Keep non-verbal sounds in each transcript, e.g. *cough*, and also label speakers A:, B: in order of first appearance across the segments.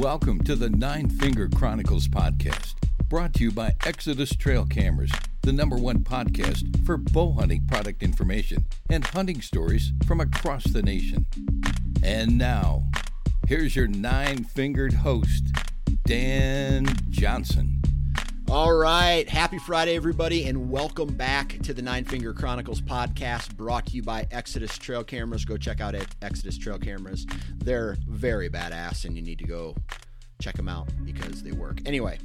A: Welcome to the Nine Finger Chronicles podcast, brought to you by Exodus Trail Cameras, the number one podcast for bow hunting product information and hunting stories from across the nation. And now, here's your nine fingered host, Dan Johnson.
B: All right. Happy Friday, everybody, and welcome back to the Nine Finger Chronicles podcast brought to you by Exodus Trail Cameras. Go check out Exodus Trail Cameras. They're very badass, and you need to go check them out because they work. Anyway,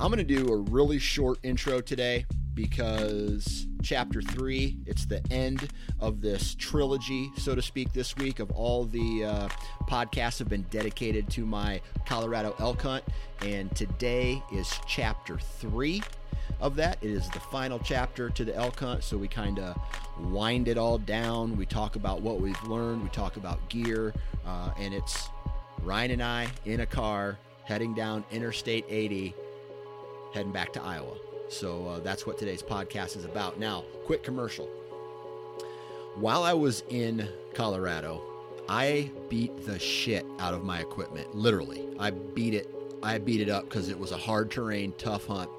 B: I'm going to do a really short intro today because chapter three, it's the end of this trilogy, so to speak, this week of all the uh, podcasts have been dedicated to my Colorado elk hunt. And today is chapter three of that. It is the final chapter to the elk hunt. So we kind of wind it all down. We talk about what we've learned, we talk about gear, uh, and it's Ryan and I in a car heading down Interstate 80, heading back to Iowa. So uh, that's what today's podcast is about. Now, quick commercial. While I was in Colorado, I beat the shit out of my equipment. Literally, I beat it. I beat it up because it was a hard terrain, tough hunt,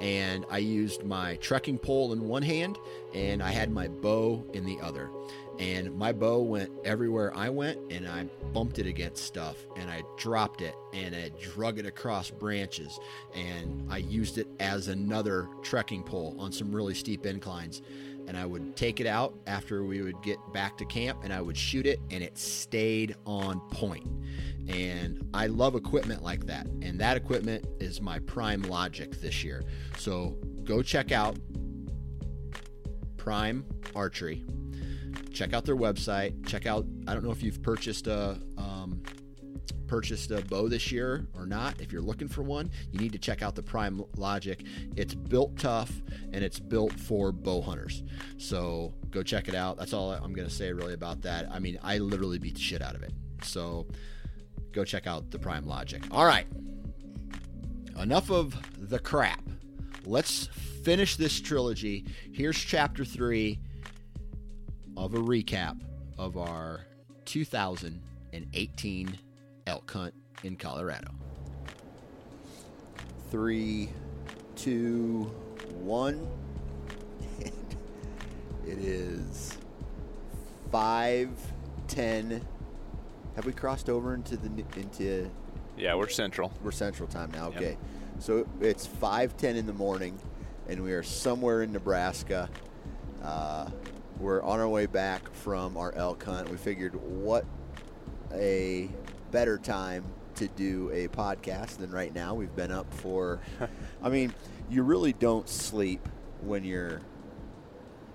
B: and I used my trekking pole in one hand and I had my bow in the other and my bow went everywhere I went, and I bumped it against stuff, and I dropped it, and I drug it across branches, and I used it as another trekking pole on some really steep inclines. And I would take it out after we would get back to camp, and I would shoot it, and it stayed on point. And I love equipment like that, and that equipment is my prime logic this year. So go check out Prime Archery check out their website. Check out. I don't know if you've purchased a um, purchased a bow this year or not. If you're looking for one, you need to check out the Prime Logic. It's built tough and it's built for bow hunters. So go check it out. That's all I'm going to say really about that. I mean, I literally beat the shit out of it. So go check out the Prime Logic. All right. Enough of the crap. Let's finish this trilogy. Here's chapter three of a recap of our 2018 elk hunt in Colorado. Three, two, one. *laughs* it is five, ten. Have we crossed over into the into?
C: Yeah, we're central.
B: We're central time now. Okay, yep. so it's five ten in the morning, and we are somewhere in Nebraska. Uh, we're on our way back from our elk hunt. We figured what a better time to do a podcast than right now. We've been up for, *laughs* I mean, you really don't sleep when you're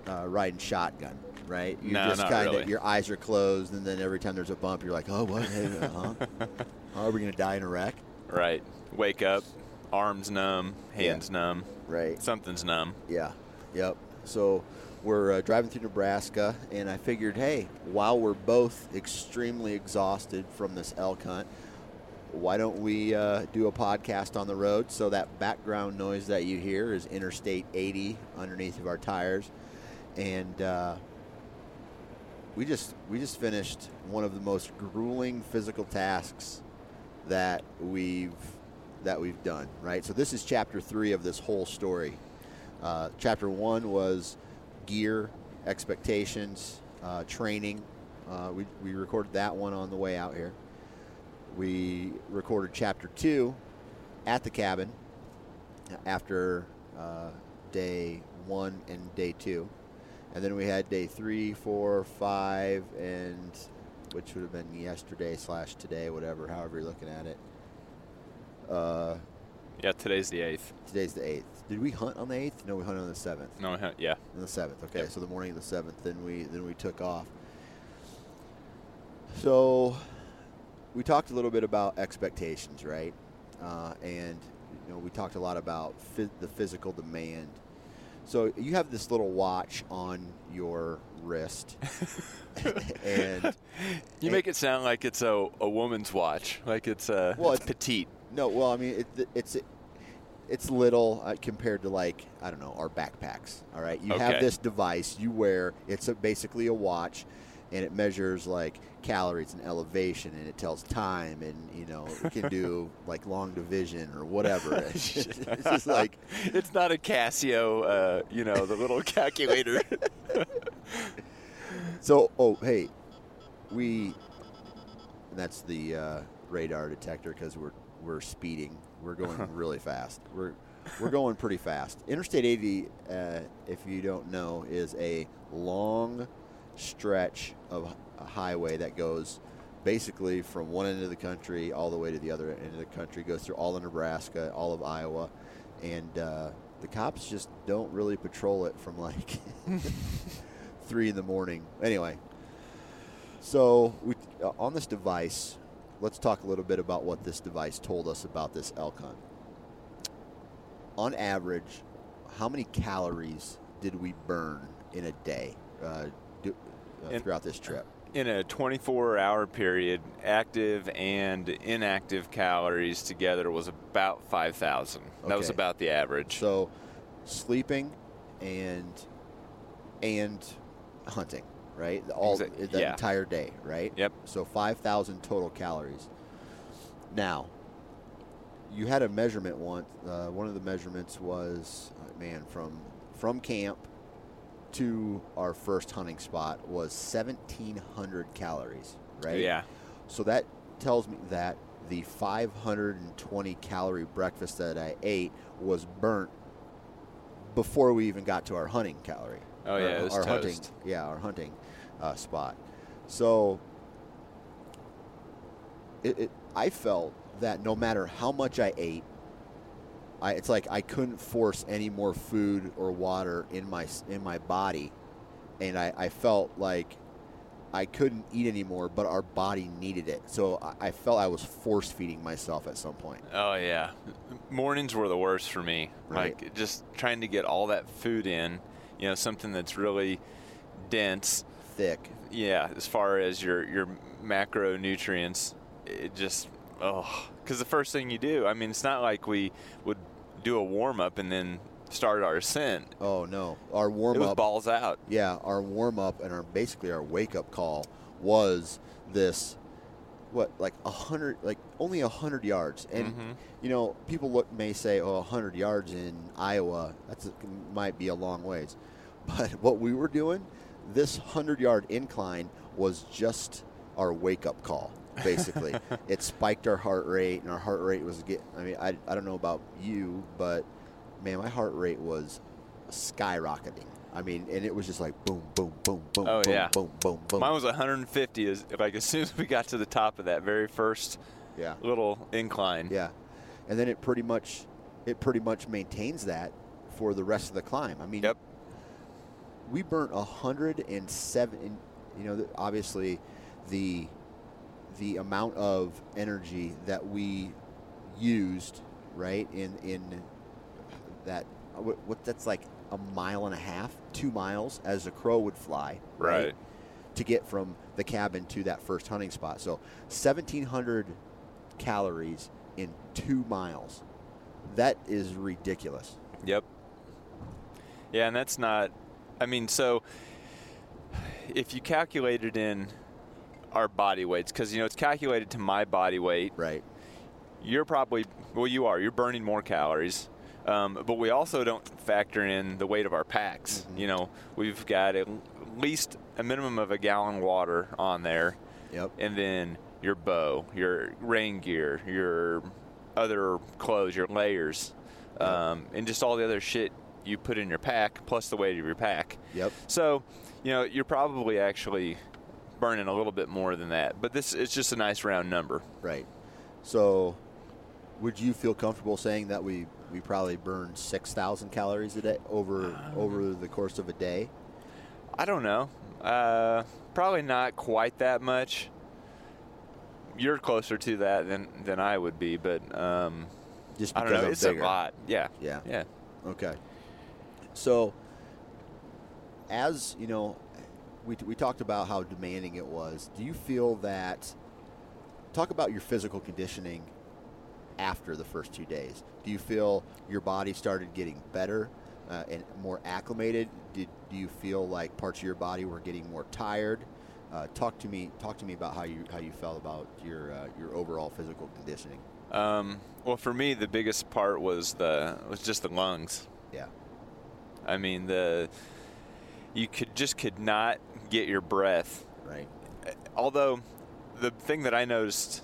B: uh, riding shotgun, right?
C: You no, just
B: kind
C: of really.
B: your eyes are closed, and then every time there's a bump, you're like, oh, what? Hey, huh? *laughs* Are we gonna die in a wreck?
C: Right. Wake up, arms numb, hands yeah. numb.
B: Right.
C: Something's numb.
B: Yeah. Yep. So we're uh, driving through Nebraska, and I figured, hey, while we're both extremely exhausted from this elk hunt, why don't we uh, do a podcast on the road? So that background noise that you hear is Interstate 80 underneath of our tires, and uh, we just we just finished one of the most grueling physical tasks that we've that we've done. Right. So this is chapter three of this whole story. Uh, chapter one was gear, expectations, uh, training. Uh, we we recorded that one on the way out here. We recorded chapter two at the cabin after uh, day one and day two. And then we had day three, four, five, and which would have been yesterday slash today, whatever, however you're looking at it. Uh,
C: Yeah, today's the eighth.
B: today's the eighth. Did we hunt on the eighth? No, we hunted on the seventh.
C: No, huh, yeah.
B: On the seventh. Okay,
C: Yep.
B: so the morning of the seventh, then we then we took off. So we talked a little bit about expectations, right? Uh, and you know, we talked a lot about phys- the physical demand. So you have this little watch on your wrist, *laughs* and
C: You make it sound like it's a, a woman's watch, like it's a
B: Well,
C: it's
B: it's-
C: petite.
B: no, well, I mean, it, it's it's little uh, compared to like I don't know our backpacks. All right, you have this device you wear. It's a, basically a watch, and it measures like calories and elevation, and it tells time, and you know it can do *laughs* like long division or whatever. *laughs* it's just like *laughs*
C: it's not a Casio, uh, you know, the little calculator.
B: so. Oh, hey, we. that's the uh, radar detector because we're we're speeding. We're going really fast. We're we're going pretty fast. Interstate 80, uh, if you don't know, is a long stretch of a highway that goes basically from one end of the country all the way to the other end of the country. Goes through all of Nebraska, all of Iowa, and uh, the cops just don't really patrol it from like *laughs* *laughs* three in the morning. Anyway, so we, uh, on this device, let's talk a little bit about what this device told us about this elk hunt. On average, how many calories did we burn in a day uh, do, uh,
C: In-
B: throughout this trip?
C: In a 24 hour period, active and inactive calories together was about 5,000. That was about the average.
B: So, sleeping and and hunting, right? All
C: Exa-
B: the
C: yeah.
B: entire day, right?
C: Yep.
B: So five thousand total calories. Now, you had a measurement once. Uh, one of the measurements was, uh, man, from from camp to our first hunting spot was seventeen hundred calories, right?
C: Yeah.
B: So that tells me that the 520 calorie breakfast that I ate was burnt before we even got to our hunting calorie.
C: Oh, yeah, was
B: our hunting. Yeah, our hunting uh, spot. So it, it, I felt that no matter how much I ate, I, it's like I couldn't force any more food or water in my in my body, and I, I felt like I couldn't eat anymore, but our body needed it. So I, I felt I was force feeding myself at some point.
C: Oh yeah, mornings were the worst for me.
B: Right.
C: Like just trying to get all that food in, you know, something that's really dense.
B: Thick.
C: Yeah, as far as your your macronutrients, it just oh, because the first thing you do, I mean, it's not like we would do a warm up and then start our ascent.
B: Oh no, our warm up.
C: balls out.
B: Yeah, our warm up and our basically our wake up call was this. What like a hundred, like only a hundred yards, and
C: Mhm.
B: you know people look may say, "Oh, a hundred yards in Iowa, that's might be a long ways," *laughs* but what we were doing, this hundred yard incline was just our wake up call. Basically, *laughs* it spiked our heart rate, and our heart rate was get. I mean, I, I don't know about you, but man, my heart rate was skyrocketing. I mean, and it was just like boom, boom, boom, boom,
C: Oh,
B: boom,
C: yeah.
B: boom, boom, boom.
C: Mine was 150. As like *laughs* as soon as we got to the top of that very first
B: yeah,
C: little incline.
B: yeah, and then it pretty much, it pretty much maintains that for the rest of the climb. I mean,
C: Yep.
B: We burnt a hundred and seven. You know, obviously, the the amount of energy that we used, right in in that what, what that's like a mile and a half, two miles, as a crow would fly,
C: Right.
B: to get from the cabin to that first hunting spot. So, seventeen hundred calories in two miles. That is ridiculous.
C: Yep. Yeah, and that's not. I mean, so if you calculated in our body weights, because you know it's calculated to my body weight,
B: Right.
C: you're probably well, you are. You're burning more calories. Um, but we also don't factor in the weight of our packs. You know, we've got at least a minimum of a gallon of water on there,
B: Yep.
C: and then your bow, your rain gear, your other clothes, your layers, um, and just all the other shit you put in your pack, plus the weight of your pack.
B: Yep.
C: So, you know, you're probably actually burning a little bit more than that. But this it's just a nice round number.
B: Right. So, would you feel comfortable saying that we we probably burn six thousand calories a day over
C: Um,
B: over the course of a day?
C: I don't know. Uh, probably not quite that much. You're closer to that than than I would be, but um,
B: Just
C: I
B: because
C: don't know.
B: I'm
C: It's
B: bigger.
C: a lot. Yeah.
B: Yeah.
C: Yeah.
B: Okay. So, as you know, we, we talked about how demanding it was. Do you feel that? Talk about your physical conditioning after the first two days. Do you feel your body started getting better uh, and more acclimated? Did do you feel like parts of your body were getting more tired? Uh, talk to me. Talk to me about how you how you felt about your uh, your overall physical conditioning.
C: Um, well, for me, the biggest part was the was just the lungs.
B: Yeah.
C: I mean, the you could just could not get your breath.
B: Right.
C: Although, the thing that I noticed,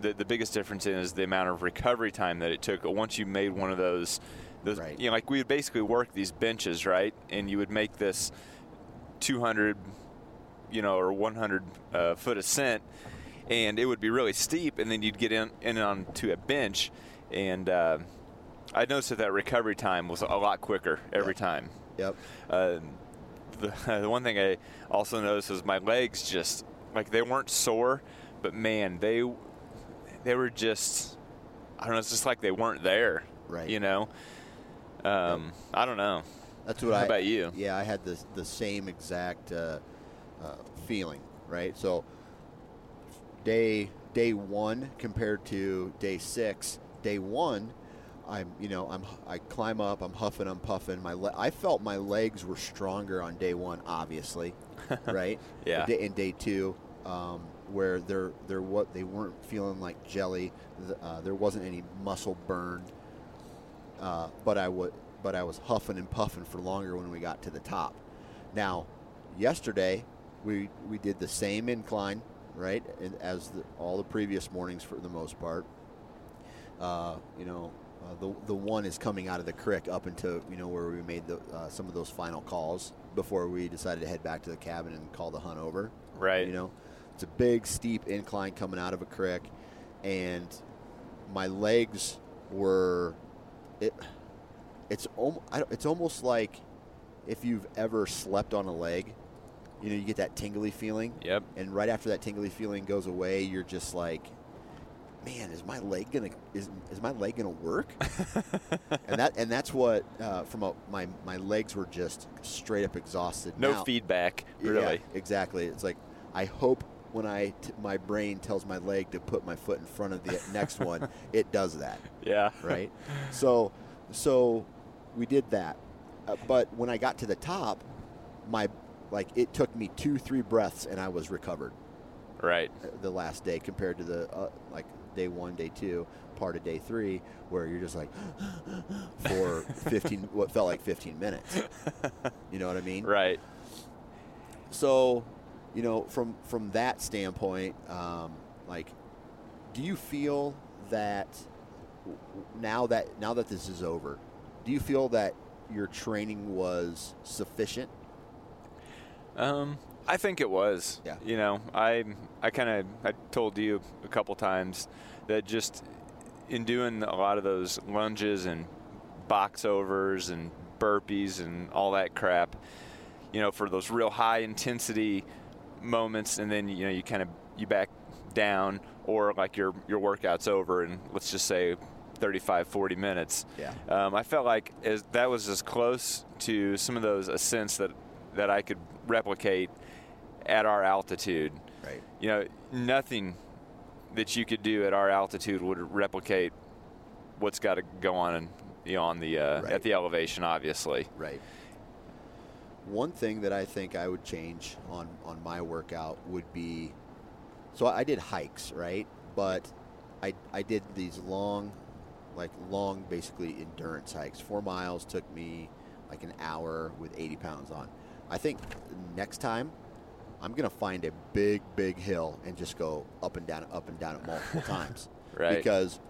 C: the the biggest difference in is the amount of recovery time that it took once you made one of those. those
B: Right.
C: You know, like we would basically work these benches, right? And you would make this 200, you know, or 100 uh, foot ascent, and it would be really steep, and then you'd get in in onto a bench, and uh, I noticed that that recovery time was a lot quicker every
B: Yep.
C: time.
B: Yep.
C: Uh, the, *laughs* the one thing I also noticed was my legs just like they weren't sore, but man, they they were just I don't know. It's just like they weren't there.
B: Right.
C: You know. Um, I don't know.
B: That's what I
C: How
B: I.
C: about you?
B: Yeah, I had the the same exact uh, uh, feeling. Right. So day day one compared to day six. Day one, I'm you know I'm I climb up. I'm huffing. I'm puffing. My le- I felt my legs were stronger on day one. Obviously, *laughs* right.
C: Yeah.
B: Day, in day two. Um, where they're, they're what they weren't feeling like jelly, uh, there wasn't any muscle burn, uh, but I would, but I was huffing and puffing for longer when we got to the top. Now, yesterday we we did the same incline, right, and as the, all the previous mornings for the most part. Uh, you know, uh, the the one is coming out of the creek up into you know where we made the uh, some of those final calls before we decided to head back to the cabin and call the hunt over.
C: Right.
B: You know, it's a big steep incline coming out of a creek, and my legs were it. It's om- it's almost like if you've ever slept on a leg, you know, you get that tingly feeling.
C: Yep.
B: And right after that tingly feeling goes away, you're just like, man, is my leg gonna is, is my leg gonna work? *laughs* and that and that's what uh, from a, my my legs were just straight up exhausted.
C: No
B: Now-
C: feedback,
B: yeah,
C: really.
B: exactly. It's like I hope when I t- my brain tells my leg to put my foot in front of the *laughs* next one, it does that,
C: Yeah.
B: right? so, so we did that, uh, but when I got to the top, my like it took me two three breaths and I was recovered
C: Right.
B: uh, the last day compared to the uh, like day one, day two, part of day three, where you're just like *gasps* for 15, what felt like 15 minutes. You know what I mean?
C: Right.
B: So, you know, from from that standpoint, um, like, do you feel that now that now that this is over, do you feel that your training was sufficient?
C: Um, I think it was.
B: Yeah.
C: You know, I I kind of I told you a couple times that just in doing a lot of those lunges and box overs and burpees and all that crap, you know, for those real high intensity moments, and then you know you kind of you back down, or like your your workout's over, and let's just say 35, 40 minutes.
B: Yeah.
C: Um, I felt like as, that was as close to some of those ascents that that I could replicate at our altitude.
B: Right.
C: You know, nothing that you could do at our altitude would replicate what's got to go on, in, you know, on the uh,
B: Right.
C: at the elevation, obviously.
B: Right. one thing that I think I would change on on my workout would be, so I did hikes, right? But I I did these long, like long, basically endurance hikes. Four miles took me like an hour with 80 pounds on. I think next time I'm gonna find a big, big hill and just go up and down, up and down it multiple *laughs* times.
C: Right.
B: Because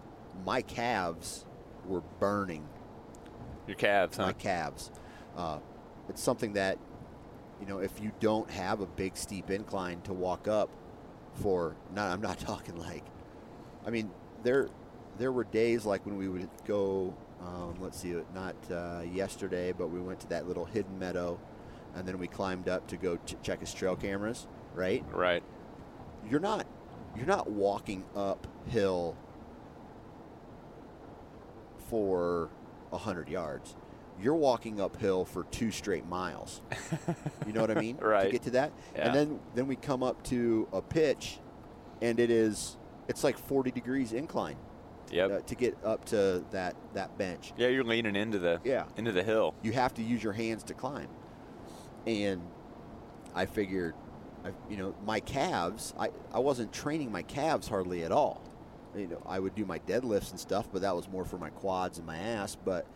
B: my calves were burning.
C: Your calves, huh?
B: My calves. Uh, it's something that, you know, if you don't have a big steep incline to walk up for, not, I'm not *laughs* talking like, I mean, there, there were days like when we would go. Um, let's see, not uh, yesterday, but we went to that little hidden meadow, and then we climbed up to go ch- check his trail cameras. Right?
C: Right.
B: You're not, you're not walking uphill for hundred yards. You're walking uphill for two straight miles. *laughs* you know what I mean?
C: Right.
B: To get to that,
C: Yeah.
B: and then then we come up to a pitch, and it is it's like 40 degrees incline
C: Yep.
B: uh, to get up to that that bench.
C: yeah, you're leaning into the
B: Yeah.
C: into the hill.
B: You have to use your hands to climb, and I figured, I, you know, my calves. I I wasn't training my calves hardly at all. You know, I would do my deadlifts and stuff, but that was more for my quads and my ass. But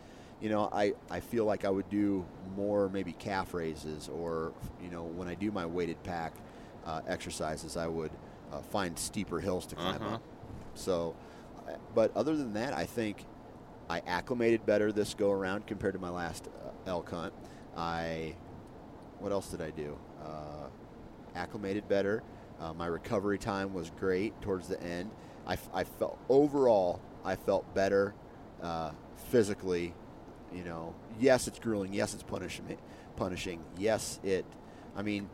B: you know, I, I feel like I would do more maybe calf raises or, you know, when I do my weighted pack uh, exercises, I would uh, find steeper hills to climb
C: Uh-huh.
B: up. So, but other than that, I think I acclimated better this go around compared to my last uh, elk hunt. I, what else did I do? Uh, acclimated better. Uh, my recovery time was great towards the end. I felt overall, I felt better uh, physically. You know, yes, it's grueling. Yes, it's punishment, punishing. Yes, it. I mean,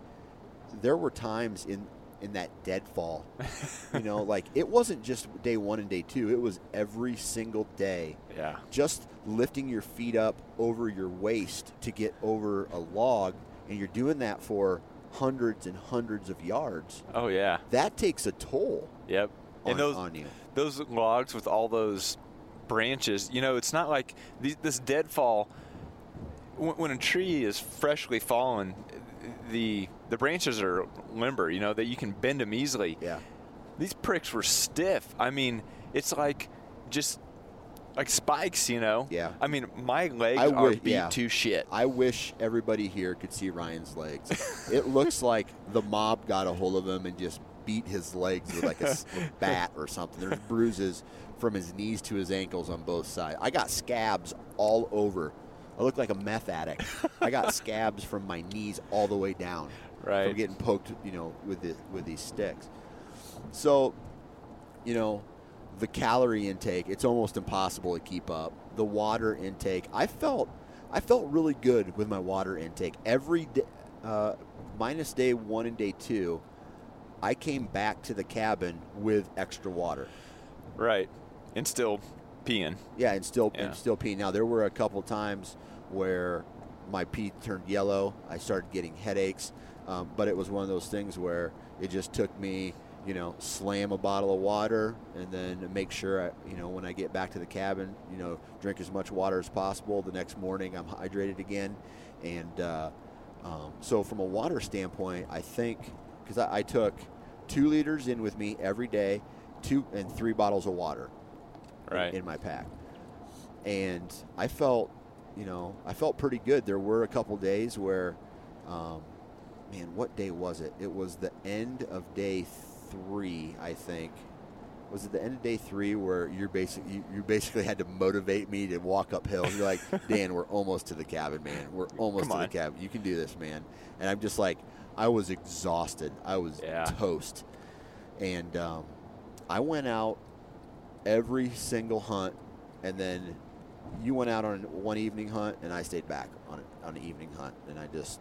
B: there were times in in that deadfall. *laughs* you know, like it wasn't just day one and day two. It was every single day
C: Yeah.
B: just lifting your feet up over your waist to get over a log, and you're doing that for hundreds and hundreds of yards.
C: Oh yeah.
B: That takes a toll
C: Yep.
B: on,
C: and those
B: on you.
C: those logs with all those branches, you know, it's not like these, this deadfall. When, when a tree is freshly fallen, the the branches are limber. You know that you can bend them easily.
B: Yeah.
C: These pricks were stiff. I mean, it's like just like spikes. You know.
B: Yeah.
C: I mean, my legs
B: I
C: are beat
B: yeah.
C: to shit.
B: I wish everybody here could see Ryan's legs. *laughs* it looks like the mob got a hold of him and just beat his legs with like a *laughs* bat or something. There's bruises from his knees to his ankles on both sides. I got scabs all over. I look like a meth addict. I got *laughs* scabs from my knees all the way down
C: Right.
B: from getting poked, you know, with the, with these sticks. So, you know, the calorie intake, it's almost impossible to keep up. The water intake, I felt I felt really good with my water intake. Every day, uh, minus day one and day two, I came back to the cabin with extra water.
C: Right. And still peeing.
B: Yeah, and still
C: Yeah.
B: and still peeing. Now there were a couple times where my pee turned yellow. I started getting headaches, um, but it was one of those things where it just took me, you know, slam a bottle of water and then make sure, I, you know, when I get back to the cabin, you know, drink as much water as possible. The next morning, I'm hydrated again, and uh, um, so from a water standpoint, I think because I, I took two liters in with me every day, two and three bottles of water in-
C: Right.
B: in my pack. And I felt, you know, I felt pretty good. There were a couple days where, um, man, what day was it? It was the end of day three, I think. Was it the end of day three where you're basically you, you basically had to motivate me to walk uphill? You're like, *laughs* Dan, we're almost to the cabin, man. We're almost
C: Come
B: to
C: on.
B: the cabin. You can do this, man. And I'm just like, I was exhausted. I was
C: Yeah.
B: toast. And um, I went out every single hunt, and then you went out on one evening hunt, and I stayed back on on an evening hunt, and I just,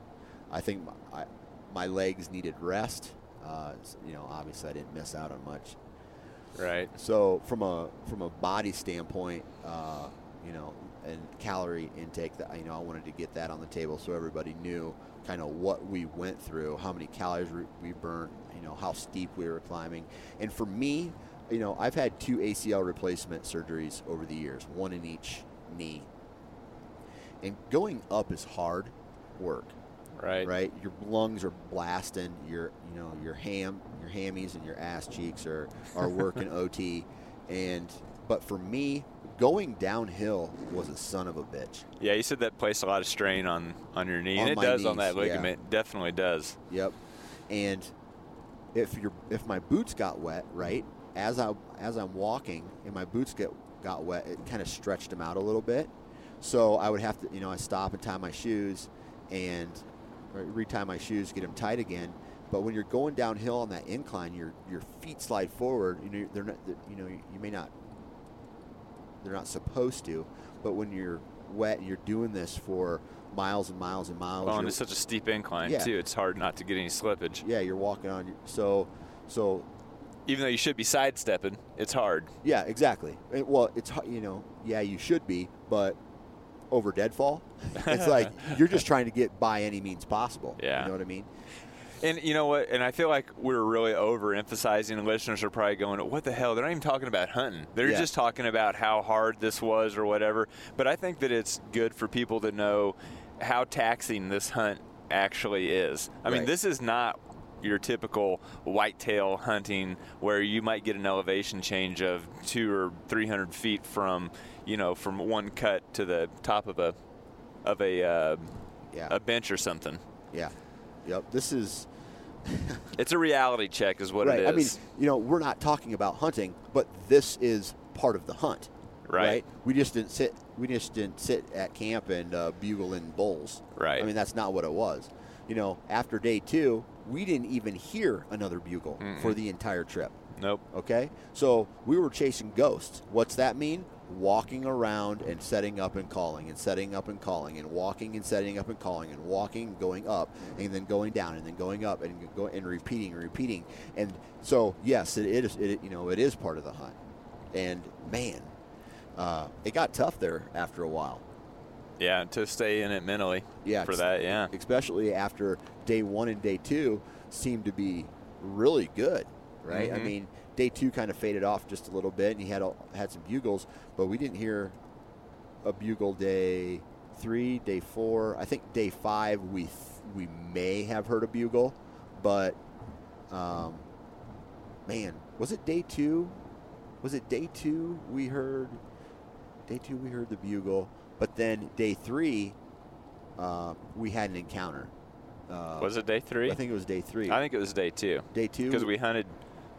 B: I think my, I, my legs needed rest. Uh, you know, obviously I didn't miss out on much.
C: Right.
B: So from a from a body standpoint, uh, you know, and calorie intake, that you know, I wanted to get that on the table so everybody knew kind of what we went through, how many calories we, we burned, you know, how steep we were climbing. And for me, you know, I've had two ACL replacement surgeries over the years, one in each knee. And going up is hard work.
C: Right.
B: Right. Your lungs are blasting. Your you know your ham your hammies and your ass cheeks are are working *laughs* OT, and but for me, going downhill was a son of a bitch.
C: Yeah, you said that placed a lot of strain on on your knee,
B: On
C: and it does on
B: knees,
C: that
B: yeah.
C: ligament. Definitely does.
B: Yep. And if your if my boots got wet, right, as I as I'm walking and my boots get got wet, it kind of stretched them out a little bit. So I would have to, you know, I stop and tie my shoes and retie my shoes, get them tight again. But when you're going downhill on that incline, your your feet slide forward. You know, they're not, you know, you may not, they're not supposed to. But when you're wet and you're doing this for miles and miles and miles,
C: Well, and it's such a steep incline
B: Yeah.
C: too. It's hard not to get any slippage.
B: yeah, you're walking on. So, so
C: Even though you should be sidestepping, it's hard.
B: yeah, exactly. Well, it's you know, yeah, you should be, but over deadfall, it's *laughs* like you're just trying to get by any means possible.
C: Yeah.
B: you know what I mean.
C: And you know what? And I feel like we're really overemphasizing. and Listeners are probably going, "What the hell?" They're not even talking about hunting. They're
B: Yeah.
C: just talking about how hard this was or whatever. But I think that it's good for people to know how taxing this hunt actually is. I mean, this is not your typical whitetail hunting where you might get an elevation change of two or three hundred feet from, you know, from one cut to the top of a of a uh,
B: Yeah,
C: a bench or something.
B: yeah, yep. This is *laughs*
C: It's a reality check, is what
B: right.
C: it is.
B: I mean, you know, we're not talking about hunting, but this is part of the hunt.
C: Right.
B: We just didn't sit. We just didn't sit at camp and uh, bugle in bulls.
C: Right.
B: I mean, that's not what it was. You know, after day two, we didn't even hear another bugle for the entire trip.
C: Nope.
B: Okay? So we were chasing ghosts. What's that mean? Walking around and setting up and calling and setting up and calling and walking and setting up and calling and walking and going up and then going down and then going up and go and repeating and repeating. And so yes, it is it, you know, it is part of the hunt. And man, uh, it got tough there after a while.
C: Yeah, to stay in it mentally.
B: Yeah,
C: For that, yeah.
B: Especially after day one and day two seemed to be really good, right? I
C: Mhm.
B: mean, day two kind of faded off just a little bit, and he had a, had some bugles, but we didn't hear a bugle day three, day four. I think day five we th- we may have heard a bugle, but um, man, was it day two? Was it day two we heard? Day two we heard the bugle, but then day three uh, we had an encounter. Uh,
C: Was it day three?
B: I think it was day three.
C: I think it was day two.
B: day two
C: Because we hunted,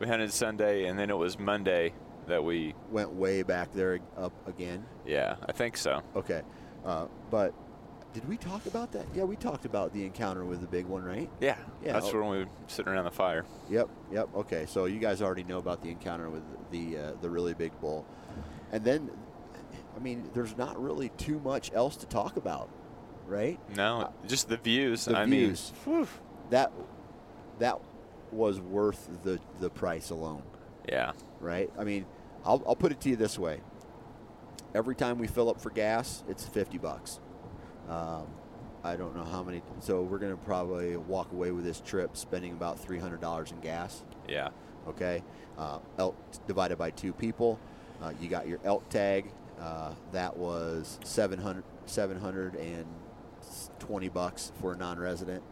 C: we hunted Sunday, and then it was Monday that we.
B: went way back there up again.
C: Yeah, I think so.
B: Okay, uh, but did we talk about that? Yeah, we talked about the encounter with the big one, right?
C: Yeah,
B: Yeah,
C: That's
B: oh.
C: when we were sitting around the fire.
B: Yep, yep. Okay, so you guys already know about the encounter with the uh, the really big bull, and then, I mean, there's not really too much else to talk about, right?
C: No, just the views.
B: the
C: I
B: views.
C: mean,
B: That that was worth the the price alone.
C: yeah,
B: right? I mean, I'll, I'll put it to you this way: every time we fill up for gas, it's fifty bucks. Um, I don't know how many, so we're gonna probably walk away with this trip spending about three hundred dollars in gas.
C: yeah,
B: Okay, uh, elk divided by two people, uh, you got your elk tag. Uh, that was 700, 720 bucks for a non-resident.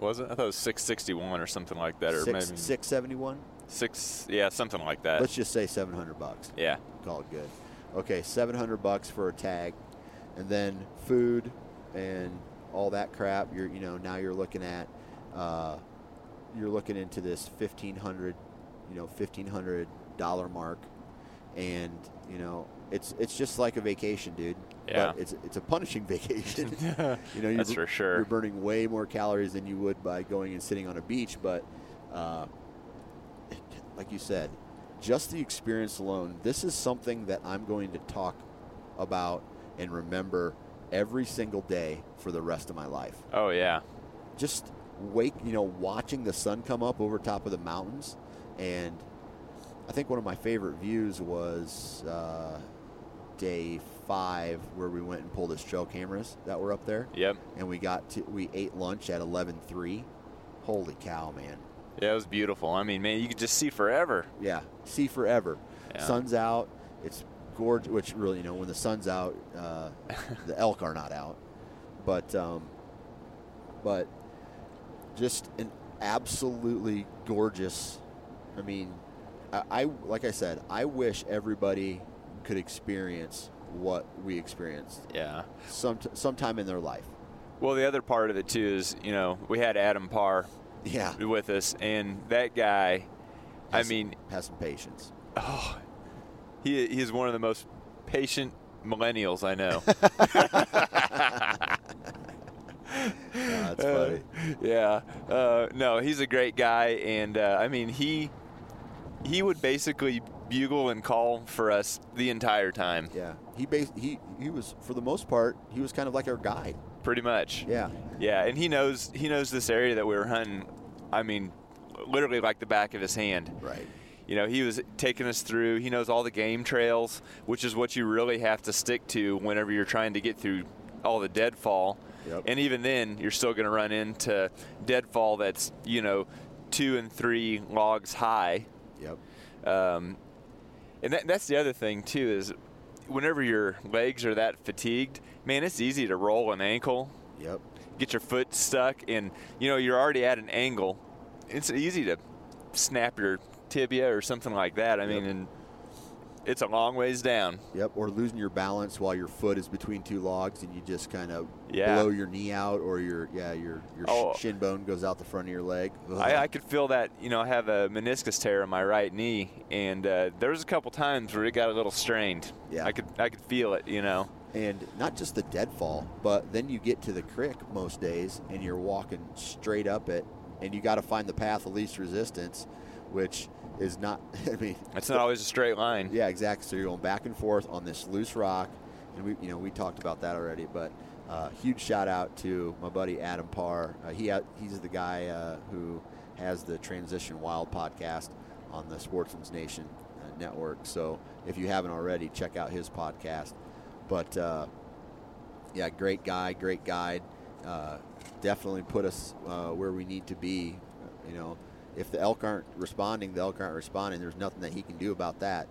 C: Was it? I thought it was six sixty one or something like that, or
B: Six
C: maybe
B: six seventy one.
C: six. Yeah, something like that.
B: Let's just say seven hundred bucks.
C: yeah,
B: call it good. Okay, seven hundred bucks for a tag, and then food and all that crap. You're you know now you're looking at uh, you're looking into this fifteen hundred you know fifteen hundred dollar mark, and you know it's it's just like a vacation, dude.
C: Yeah.
B: But it's it's a punishing *laughs* vacation. *laughs* you know, you're,
C: That's for sure.
B: You're burning way more calories than you would by going and sitting on a beach, but uh, like you said, just the experience alone, this is something that I'm going to talk about and remember every single day for the rest of my life.
C: oh yeah,
B: Just wake, you know, watching the sun come up over top of the mountains. And I think one of my favorite views was uh, day five, where we went and pulled his trail cameras that were up there.
C: yep,
B: And we got to, we ate lunch at 11.3. Holy cow, man.
C: yeah. It was beautiful. I mean, man, you could just see forever.
B: Yeah, see forever.
C: Yeah.
B: Sun's out. It's gorgeous. Which really, you know, when the sun's out, uh, *laughs* the elk are not out. But um, but just an absolutely gorgeous. I mean, I, I like I said, I wish everybody could experience what we experienced
C: Yeah.
B: some sometime in their life.
C: Well, the other part of it too is, you know, we had Adam Parr
B: Yeah,
C: with us, and that guy, I mean,
B: has some patience.
C: oh, he he is one of the most patient millennials I know.
B: Yeah, *laughs* *laughs* that's
C: Uh,
B: funny.
C: yeah. Uh, no, he's a great guy, and uh, I mean he he would basically bugle and call for us the entire time,
B: Yeah, he bas- he he was for the most part he was kind of like our guide.
C: pretty much.
B: Yeah,
C: Yeah, and he knows he knows this area that we were hunting. I mean, literally like the back of his hand.
B: right.
C: You know, he was taking us through. He knows all the game trails, which is what you really have to stick to whenever you're trying to get through all the deadfall.
B: Yep.
C: And even then, you're still going to run into deadfall that's you know two and three logs high.
B: Yep.
C: Um, and that, that's the other thing too is whenever your legs are that fatigued, man, it's easy to roll an ankle,
B: Yep.
C: get your foot stuck, and you know you're already at an angle. It's easy to snap your tibia or something like that. I mean, and it's a long ways down.
B: Yep. Or losing your balance while your foot is between two logs and you just kind of
C: Yeah.
B: blow your knee out or your yeah your your
C: Oh.
B: shin bone goes out the front of your leg.
C: I, I could feel that. You know, I have a meniscus tear in my right knee, and uh, there was a couple times where it got a little strained.
B: Yeah.
C: I could I could feel it. You know.
B: and not just the deadfall, but then you get to the creek most days and you're walking straight up it, and you got to find the path of least resistance, which is not. *laughs* I mean,
C: It's not always a straight line.
B: Yeah, exactly. So you're going back and forth on this loose rock, and we, you know, we talked about that already. But uh, huge shout out to my buddy Adam Parr. Uh, he ha- he's the guy uh, who has the Transition Wild podcast on the Sportsman's Nation uh, network. So if you haven't already, check out his podcast. But uh, yeah, great guy, great guide. Uh, definitely put us uh, where we need to be. You know, if the elk aren't responding, the elk aren't responding. There's nothing that he can do about that.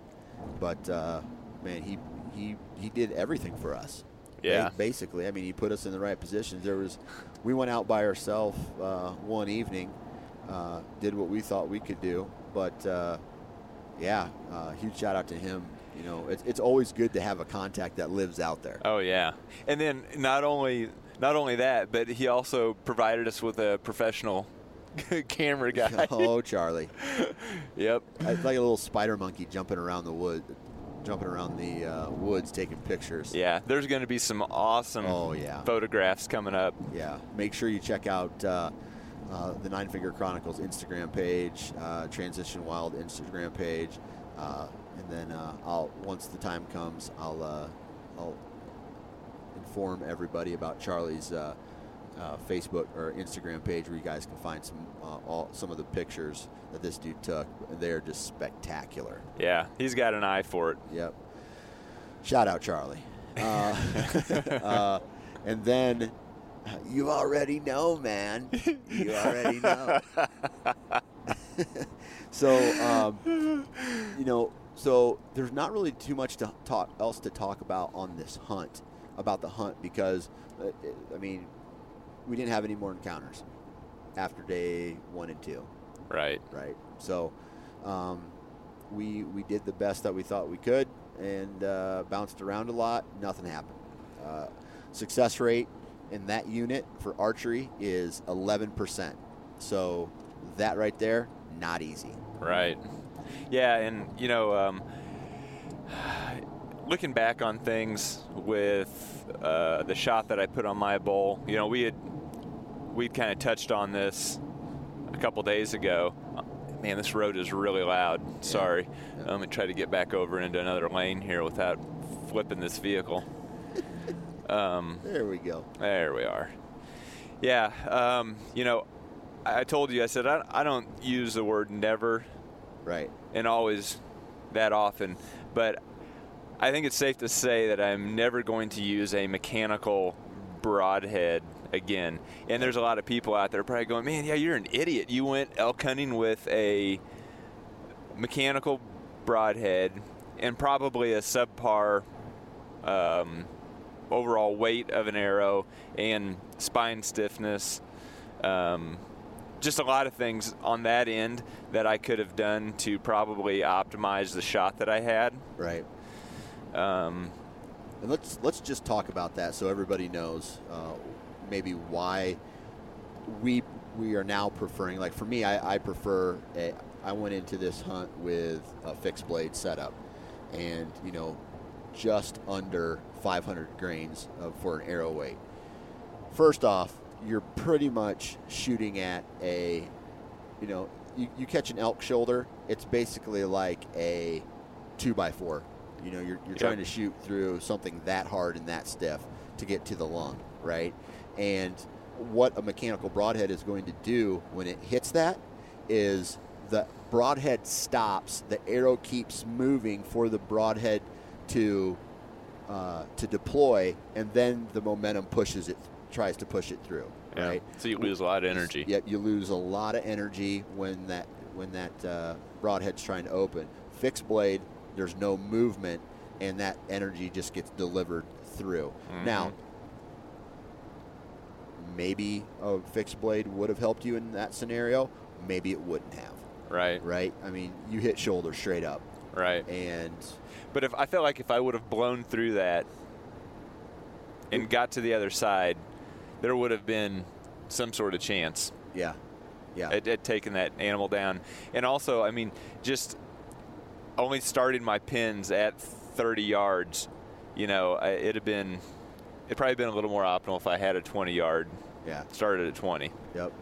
B: But uh, man, he he he did everything for us.
C: Yeah.
B: Ba- Basically, I mean, he put us in the right positions. There was, we went out by ourselves uh, one evening, uh, did what we thought we could do. But uh, yeah, uh, huge shout out to him. You know, it's, it's always good to have a contact that lives out there.
C: Oh yeah, and then not only not only that, but he also provided us with a professional *laughs* camera guy. *laughs*
B: oh, Charlie. *laughs*
C: Yep.
B: It's like a little spider monkey jumping around the wood, jumping around the uh, woods taking pictures.
C: Yeah, there's going to be some awesome
B: Oh, yeah.
C: photographs coming up.
B: Yeah. Make sure you check out uh, uh, the Nine Finger Chronicles Instagram page, uh, Transition Wild Instagram page, uh, and then uh, I'll once the time comes, I'll uh, I'll inform everybody about Charlie's. Uh, uh, Facebook or Instagram page where you guys can find some uh, all some of the pictures that this dude took. They're just spectacular.
C: Yeah, he's got an eye for it.
B: Yep. Shout out Charlie. Uh, *laughs* uh, and then you already know, man. You already know. *laughs* so, um, you know, so there's not really too much to talk else to talk about on this hunt about the hunt because, uh, I mean, we didn't have any more encounters after day one and two
C: Right.
B: right? So um, we we did the best that we thought we could and uh, bounced around a lot. Nothing happened. Uh, success rate in that unit for archery is 11%. So that right there, not easy.
C: Right. Yeah, and you know, um, *sighs* looking back on things with uh, the shot that I put on my bowl, you know, we had we kind of touched on this a couple days ago. Man, this road is really loud. Sorry.
B: Yeah.
C: I'm gonna try to get back over into another lane here without flipping this vehicle. *laughs* Um,
B: There we go.
C: there we are. Yeah, um, you know, I I told you, I said, I, I don't use the word never
B: Right.
C: and always that often, but I think it's safe to say that I'm never going to use a mechanical broadhead again. And there's a lot of people out there probably going, man, yeah, you're an idiot. You went elk hunting with a mechanical broadhead and probably a subpar um, overall weight of an arrow and spine stiffness. Um, just a lot of things on that end that I could have done to probably optimize the shot that I had.
B: Right.
C: Um,
B: And let's let's just talk about that so everybody knows uh, maybe why we we are now preferring. Like for me, I, I prefer. A, I went into this hunt with a fixed blade setup, and you know, just under 500 grains of, for an arrow weight. First off, you're pretty much shooting at a, you know, you, you catch an elk shoulder. It's basically like a two by four. You know, you're, you're
C: Yep.
B: trying to shoot through something that hard and that stiff to get to the lung, right? And what a mechanical broadhead is going to do when it hits that is the broadhead stops, the arrow keeps moving for the broadhead to uh, to deploy, and then the momentum pushes it, tries to push it through,
C: yeah.
B: right?
C: So you lose a lot of energy.
B: Yep, you lose a lot of energy when that when that uh, broadhead's trying to open. Fixed blade, there's no movement, and that energy just gets delivered through. Now, maybe a fixed blade would have helped you in that scenario. Maybe it wouldn't have.
C: Right.
B: Right? I mean, you hit shoulder straight up,
C: Right.
B: and
C: But if I felt like if I would have blown through that and got to the other side, there would have been some sort of chance
B: yeah, yeah,
C: at, at taking that animal down. And also, I mean, just only starting my pins at 30 yards, you know, I- it'd have been, it'd probably been a little more optimal if I had a 20 yard,
B: yeah.
C: started at 20.
B: Yep.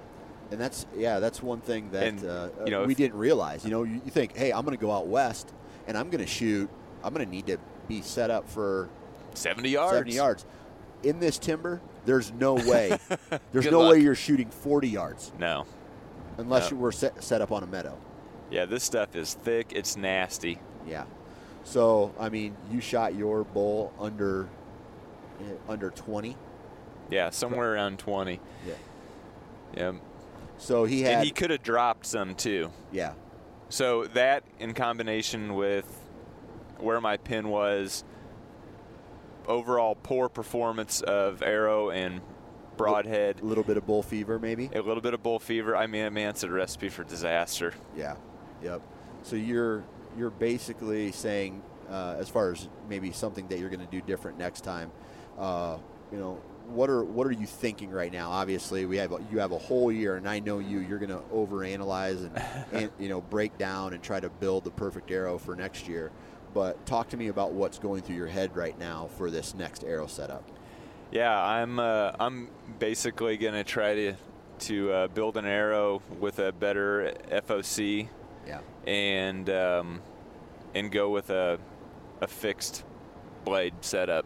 B: And that's yeah, that's one thing that
C: And,
B: uh,
C: you know,
B: we
C: if-
B: didn't realize. You know, you, you think, hey, I'm going to go out west and I'm going to shoot. I'm going to need to be set up for
C: 70 yards.
B: 70 yards. In this timber, there's no *laughs* way. there's no
C: luck.
B: way you're shooting 40 yards
C: No.
B: unless
C: No.
B: you were set, set up on a meadow.
C: Yeah, this stuff is thick. It's nasty.
B: Yeah. So I mean, you shot your bull under under 20.
C: Yeah, somewhere around 20.
B: Yeah.
C: Yeah.
B: So he had
C: And he could have dropped some too.
B: yeah
C: So that in combination with where my pin was, overall poor performance of arrow and broadhead,
B: a little bit of bull fever maybe.
C: a little bit of bull fever. I mean, man, it's a recipe for disaster.
B: Yeah. Yep. So you're you're basically saying, uh, as far as maybe something that you're going to do different next time, uh, you know, what are what are you thinking right now? Obviously, we have a, you have a whole year, and I know you. You're going to overanalyze and, *laughs* and you know break down and try to build the perfect arrow for next year. But talk to me about what's going through your head right now for this next arrow setup.
C: Yeah, I'm uh, I'm basically gonna try to to uh, build an arrow with a better FOC
B: Yeah.
C: and um, and go with a a fixed blade setup.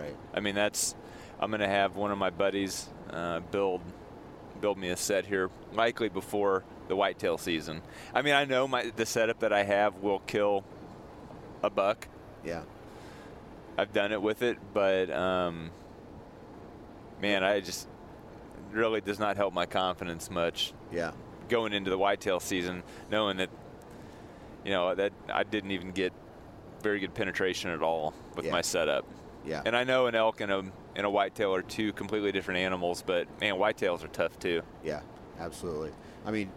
B: Right.
C: I mean, that's I'm gonna have one of my buddies uh, build build me a set here, likely before the whitetail season. I mean, I know my the setup that I have will kill a buck.
B: Yeah.
C: I've done it with it, but um, man, I just really does not help my confidence much
B: Yeah.
C: going into the whitetail season, knowing that you know that I didn't even get very good penetration at all with
B: Yeah.
C: my setup.
B: Yeah.
C: And I know an elk and a and a whitetail are two completely different animals, but man, whitetails are tough too.
B: Yeah, absolutely. I mean,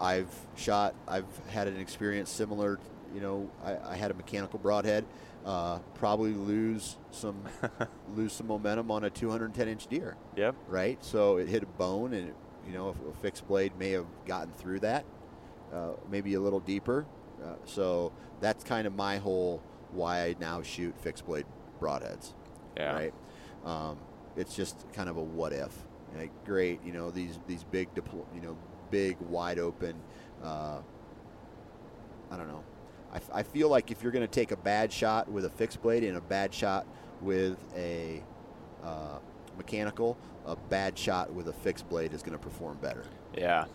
B: I've shot, I've had an experience similar. You know, I, I had a mechanical broadhead. Uh, probably lose some *laughs* lose some momentum on a 210 inch deer,
C: Yep.
B: right? So it hit a bone, and you know, a, a fixed blade may have gotten through that, uh, maybe a little deeper. Uh, so that's kind of my whole why I now shoot fixed blade broadheads
C: Yeah.
B: right? Um, it's just kind of a what if. Like, great, you know these these big deplo- you know big wide open. Uh, I don't know. I, f- I feel like if you're going to take a bad shot with a fixed blade and a bad shot with a uh, mechanical, a bad shot with a fixed blade is going to perform better.
C: Yeah.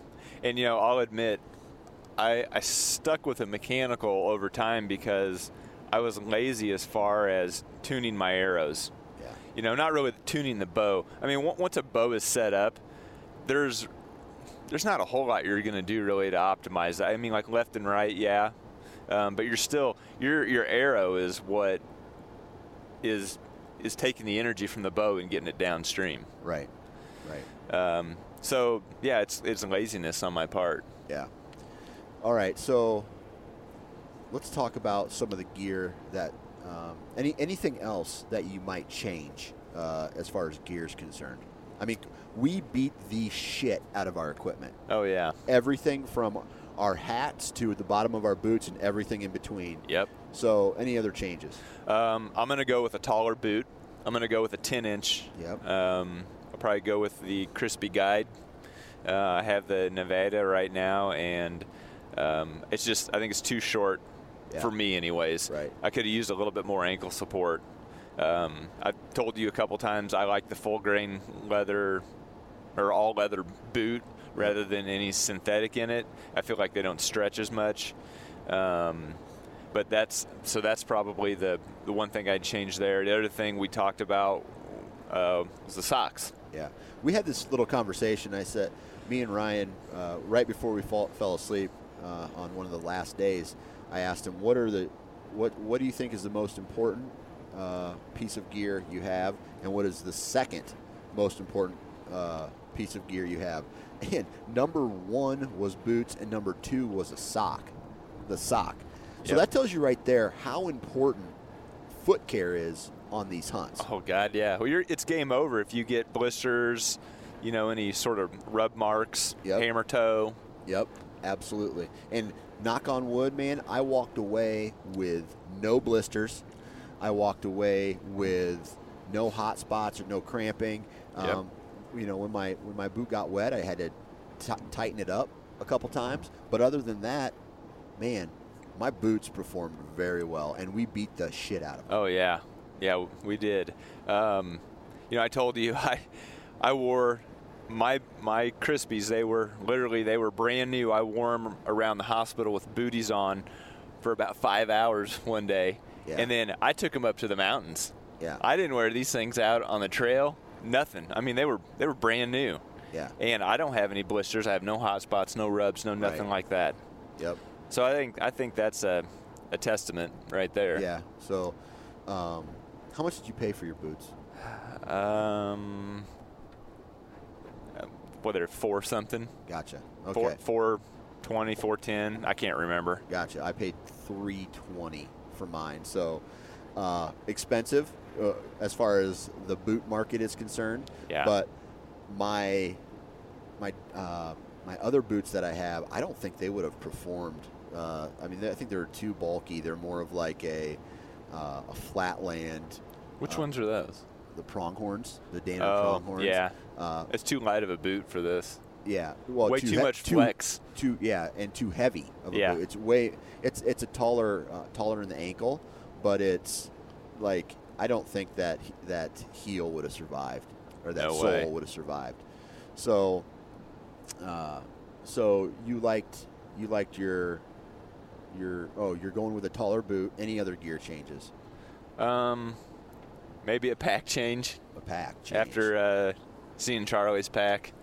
C: And you know, I'll admit I I stuck with a mechanical over time because I was lazy as far as tuning my arrows.
B: Yeah.
C: You know, not really tuning the bow. I mean, on- once a bow is set up, there's there's not a whole lot you're going to do really to optimize that. I mean, like left and right, yeah, um, but you're still your your arrow is what is is taking the energy from the bow and getting it downstream.
B: Right. Right.
C: Um, So yeah, it's it's laziness on my part.
B: Yeah. All right, so let's talk about some of the gear that um, any anything else that you might change uh, as far as gear is concerned. I mean, we beat the shit out of our equipment.
C: Oh yeah.
B: Everything from our hats to the bottom of our boots and everything in between.
C: Yep.
B: So, any other changes?
C: Um, I'm gonna go with a taller boot. I'm gonna go with a 10 inch.
B: Yep.
C: Um, I'll probably go with the Crispi guide. Uh, I have the Nevada right now, and um, it's just I think it's too short
B: Yeah.
C: for me, anyways.
B: Right.
C: I could have used a little bit more ankle support. Um, I've told you a couple times I like the full grain leather or all leather boot rather than any synthetic in it. I feel like they don't stretch as much. Um, but that's so that's probably the, the one thing I'd change there. The other thing we talked about uh, was the socks.
B: Yeah, we had this little conversation. I said, me and Ryan, uh, right before we fall, fell asleep uh, on one of the last days, I asked him, "What are the, what what do you think is the most important uh, piece of gear you have, and what is the second most important uh, piece of gear you have?" *laughs* And number one was boots, and number two was a sock, the sock. So
C: Yep.
B: that tells you right there how important foot care is on these hunts.
C: Oh God, yeah. Well, you're, it's game over if you get blisters, you know, any sort of rub marks,
B: Yep.
C: hammer toe.
B: Yep, absolutely. And knock on wood, man, I walked away with no blisters. I walked away with no hot spots or no cramping.
C: Yep.
B: Um, you know, when my when my boot got wet, I had to t- tighten it up a couple times. But other than that, man, my boots performed very well, and we beat the shit out of them.
C: Oh yeah, yeah, we did. Um, you know, I told you *laughs* I, I wore my my Crispies. They were literally they were brand new. I wore them around the hospital with booties on for about five hours *laughs* one day,
B: Yeah.
C: and then I took them up to the mountains.
B: Yeah.
C: I didn't wear these things out on the trail. Nothing. I mean, they were they were brand new.
B: Yeah.
C: And I don't have any blisters. I have no hot spots, no rubs, no nothing
B: Right.
C: like that.
B: Yep.
C: So I think I think that's a, a testament right there.
B: Yeah. So, um, how much did you pay for your boots?
C: Um, what are four something?
B: Gotcha. Okay.
C: Four, four twenty, four ten. I can't remember.
B: Gotcha. I paid three twenty for mine, so uh, expensive uh, as far as the boot market is concerned.
C: Yeah.
B: But my my uh, my other boots that I have, I don't think they would have performed. Uh, I mean, I think they're too bulky. They're more of like a uh, a flatland.
C: Which
B: uh,
C: ones are those?
B: The pronghorns, the Danner
C: Oh,
B: pronghorns.
C: yeah.
B: Uh,
C: It's too light of a boot for this.
B: yeah. Well,
C: Way
B: too,
C: too
B: he-
C: much
B: too-
C: flex.
B: Too yeah, and too heavy of a
C: Yeah.
B: boot. It's way it's it's a taller uh, taller in the ankle, but it's like I don't think that that heel would have survived or that
C: No
B: sole would have survived. So, uh, so you liked you liked your your oh you're going with a taller boot. Any other gear changes?
C: Um, maybe a pack change
B: A pack change.
C: after uh, seeing Charlie's pack.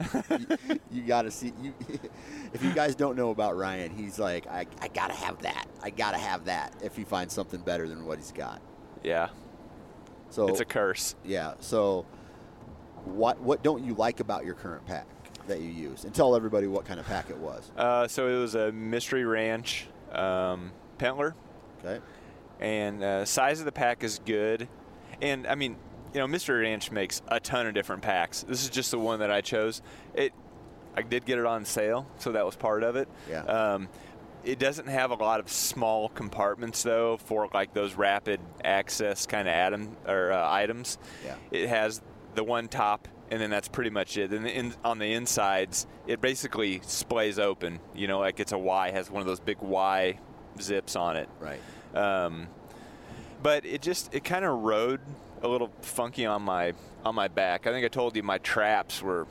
C: *laughs*
B: you got to see you. *laughs* if you guys don't know about Ryan, he's like, I, I gotta have that. I gotta have that. If he finds something better than what he's got,
C: Yeah,
B: so
C: it's a curse.
B: yeah. So, what what don't you like about your current pack that you use? And tell everybody what kind of pack it was.
C: Uh, so it was a Mystery Ranch um, Pintler.
B: Okay.
C: and uh, size of the pack is good. And I mean, you know, Mystery Ranch makes a ton of different packs. This is just the one that I chose. It, I did get it on sale, so that was part of it.
B: Yeah.
C: Um, it doesn't have a lot of small compartments though for like those rapid access kind of atom or uh, items.
B: Yeah.
C: It has the one top, and then that's pretty much it. And in, on the insides, it basically splays open. You know, like it's a Y, has one of those big Y zips on it.
B: Right.
C: Um, but it just it kind of rode a little funky on my on my back. I think I told you my traps were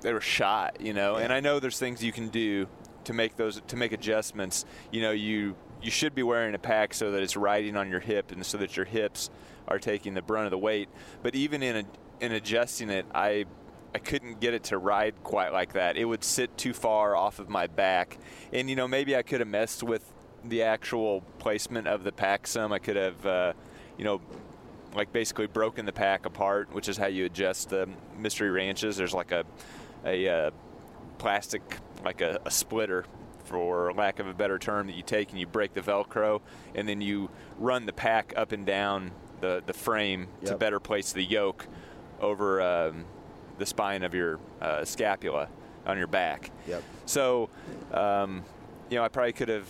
C: they were shot, you know. And I know there's things you can do to make those to make adjustments. You know, you you should be wearing a pack so that it's riding on your hip and so that your hips are taking the brunt of the weight. But even in a, in adjusting it, I I couldn't get it to ride quite like that. It would sit too far off of my back. And you know, maybe I could have messed with the actual placement of the pack some. I could have uh, you know like basically broken the pack apart, which is how you adjust the mystery ranches. There's like a a uh, plastic like a, a splitter for lack of a better term that you take and you break the velcro and then you run the pack up and down the, the frame to better place the yoke over um, the spine of your uh, scapula on your back
B: Yep.
C: so um, you know i probably could have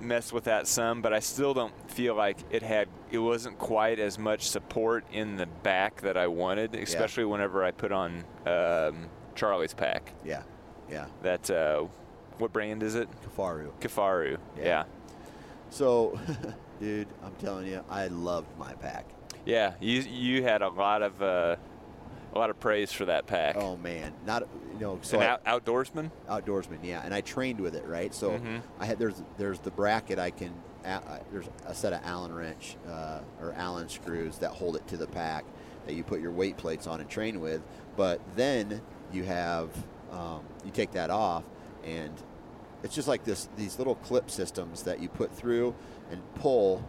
C: messed with that some but i still don't feel like it had it wasn't quite as much support in the back that i wanted especially whenever i put on um, charlie's pack
B: Yeah. Yeah.
C: that uh, what brand is it
B: Kifaru.
C: Kifaru
B: Yeah.
C: yeah
B: So, *laughs* dude, I'm telling you, I loved my pack.
C: yeah you you had a lot of uh, a lot of praise for that pack
B: Oh man, not you know. So
C: an out, outdoorsman
B: outdoorsman, yeah, and I trained with it, right? So
C: Mhm.
B: I had there's there's the bracket I can I- there's a set of Allen wrench uh, or Allen screws that hold it to the pack that you put your weight plates on and train with, but then you have um, you take that off and it's just like this these little clip systems that you put through and pull.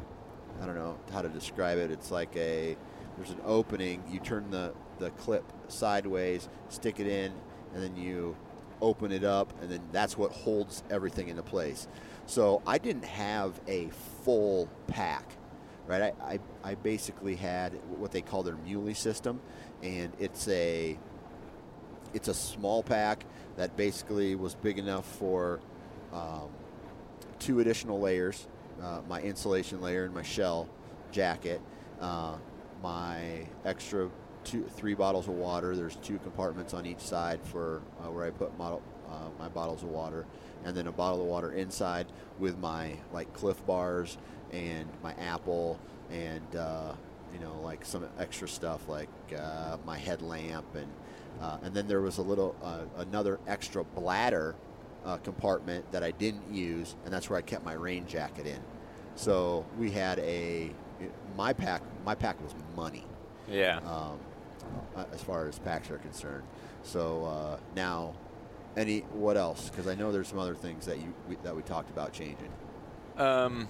B: I don't know how to describe it. It's like a there's an opening. You turn the the clip sideways, stick it in, and then you open it up, and then that's what holds everything into place. So I didn't have a full pack, right? I, I, I basically had what they call their muley system, and it's a it's a small pack that basically was big enough for um, two additional layers uh, my insulation layer and my shell jacket uh, my extra two three bottles of water there's two compartments on each side for uh, where i put model, uh, my bottles of water and then a bottle of water inside with my like Clif bars and my apple and uh, you know like some extra stuff like uh, my headlamp and uh, and then there was a little uh, another extra bladder uh, compartment that I didn't use, and that's where I kept my rain jacket in. So we had a my pack. My pack was money
C: yeah
B: um, as far as packs are concerned. So uh, now, any what else? Because I know there's some other things that you we, that we talked about changing.
C: Um,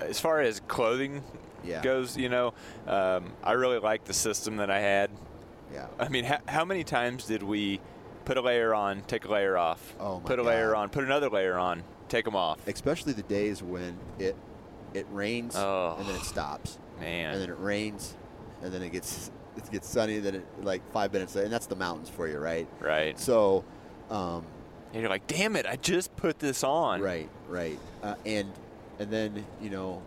C: as far as clothing
B: Yeah.
C: goes, you know, um, I really like the system that I had.
B: Yeah.
C: I mean, how, how many times did we put a layer on, take a layer off,
B: Oh,
C: put a layer on, put another layer on, take them off?
B: Especially the days when it it rains
C: Oh.
B: and then it stops.
C: Man,
B: and then it rains, and then it gets it gets sunny. Then it like five minutes later, and that's the mountains for you, right?
C: right.
B: So, um,
C: And you're like, damn it, I just put this on.
B: right, right, uh, and and then you know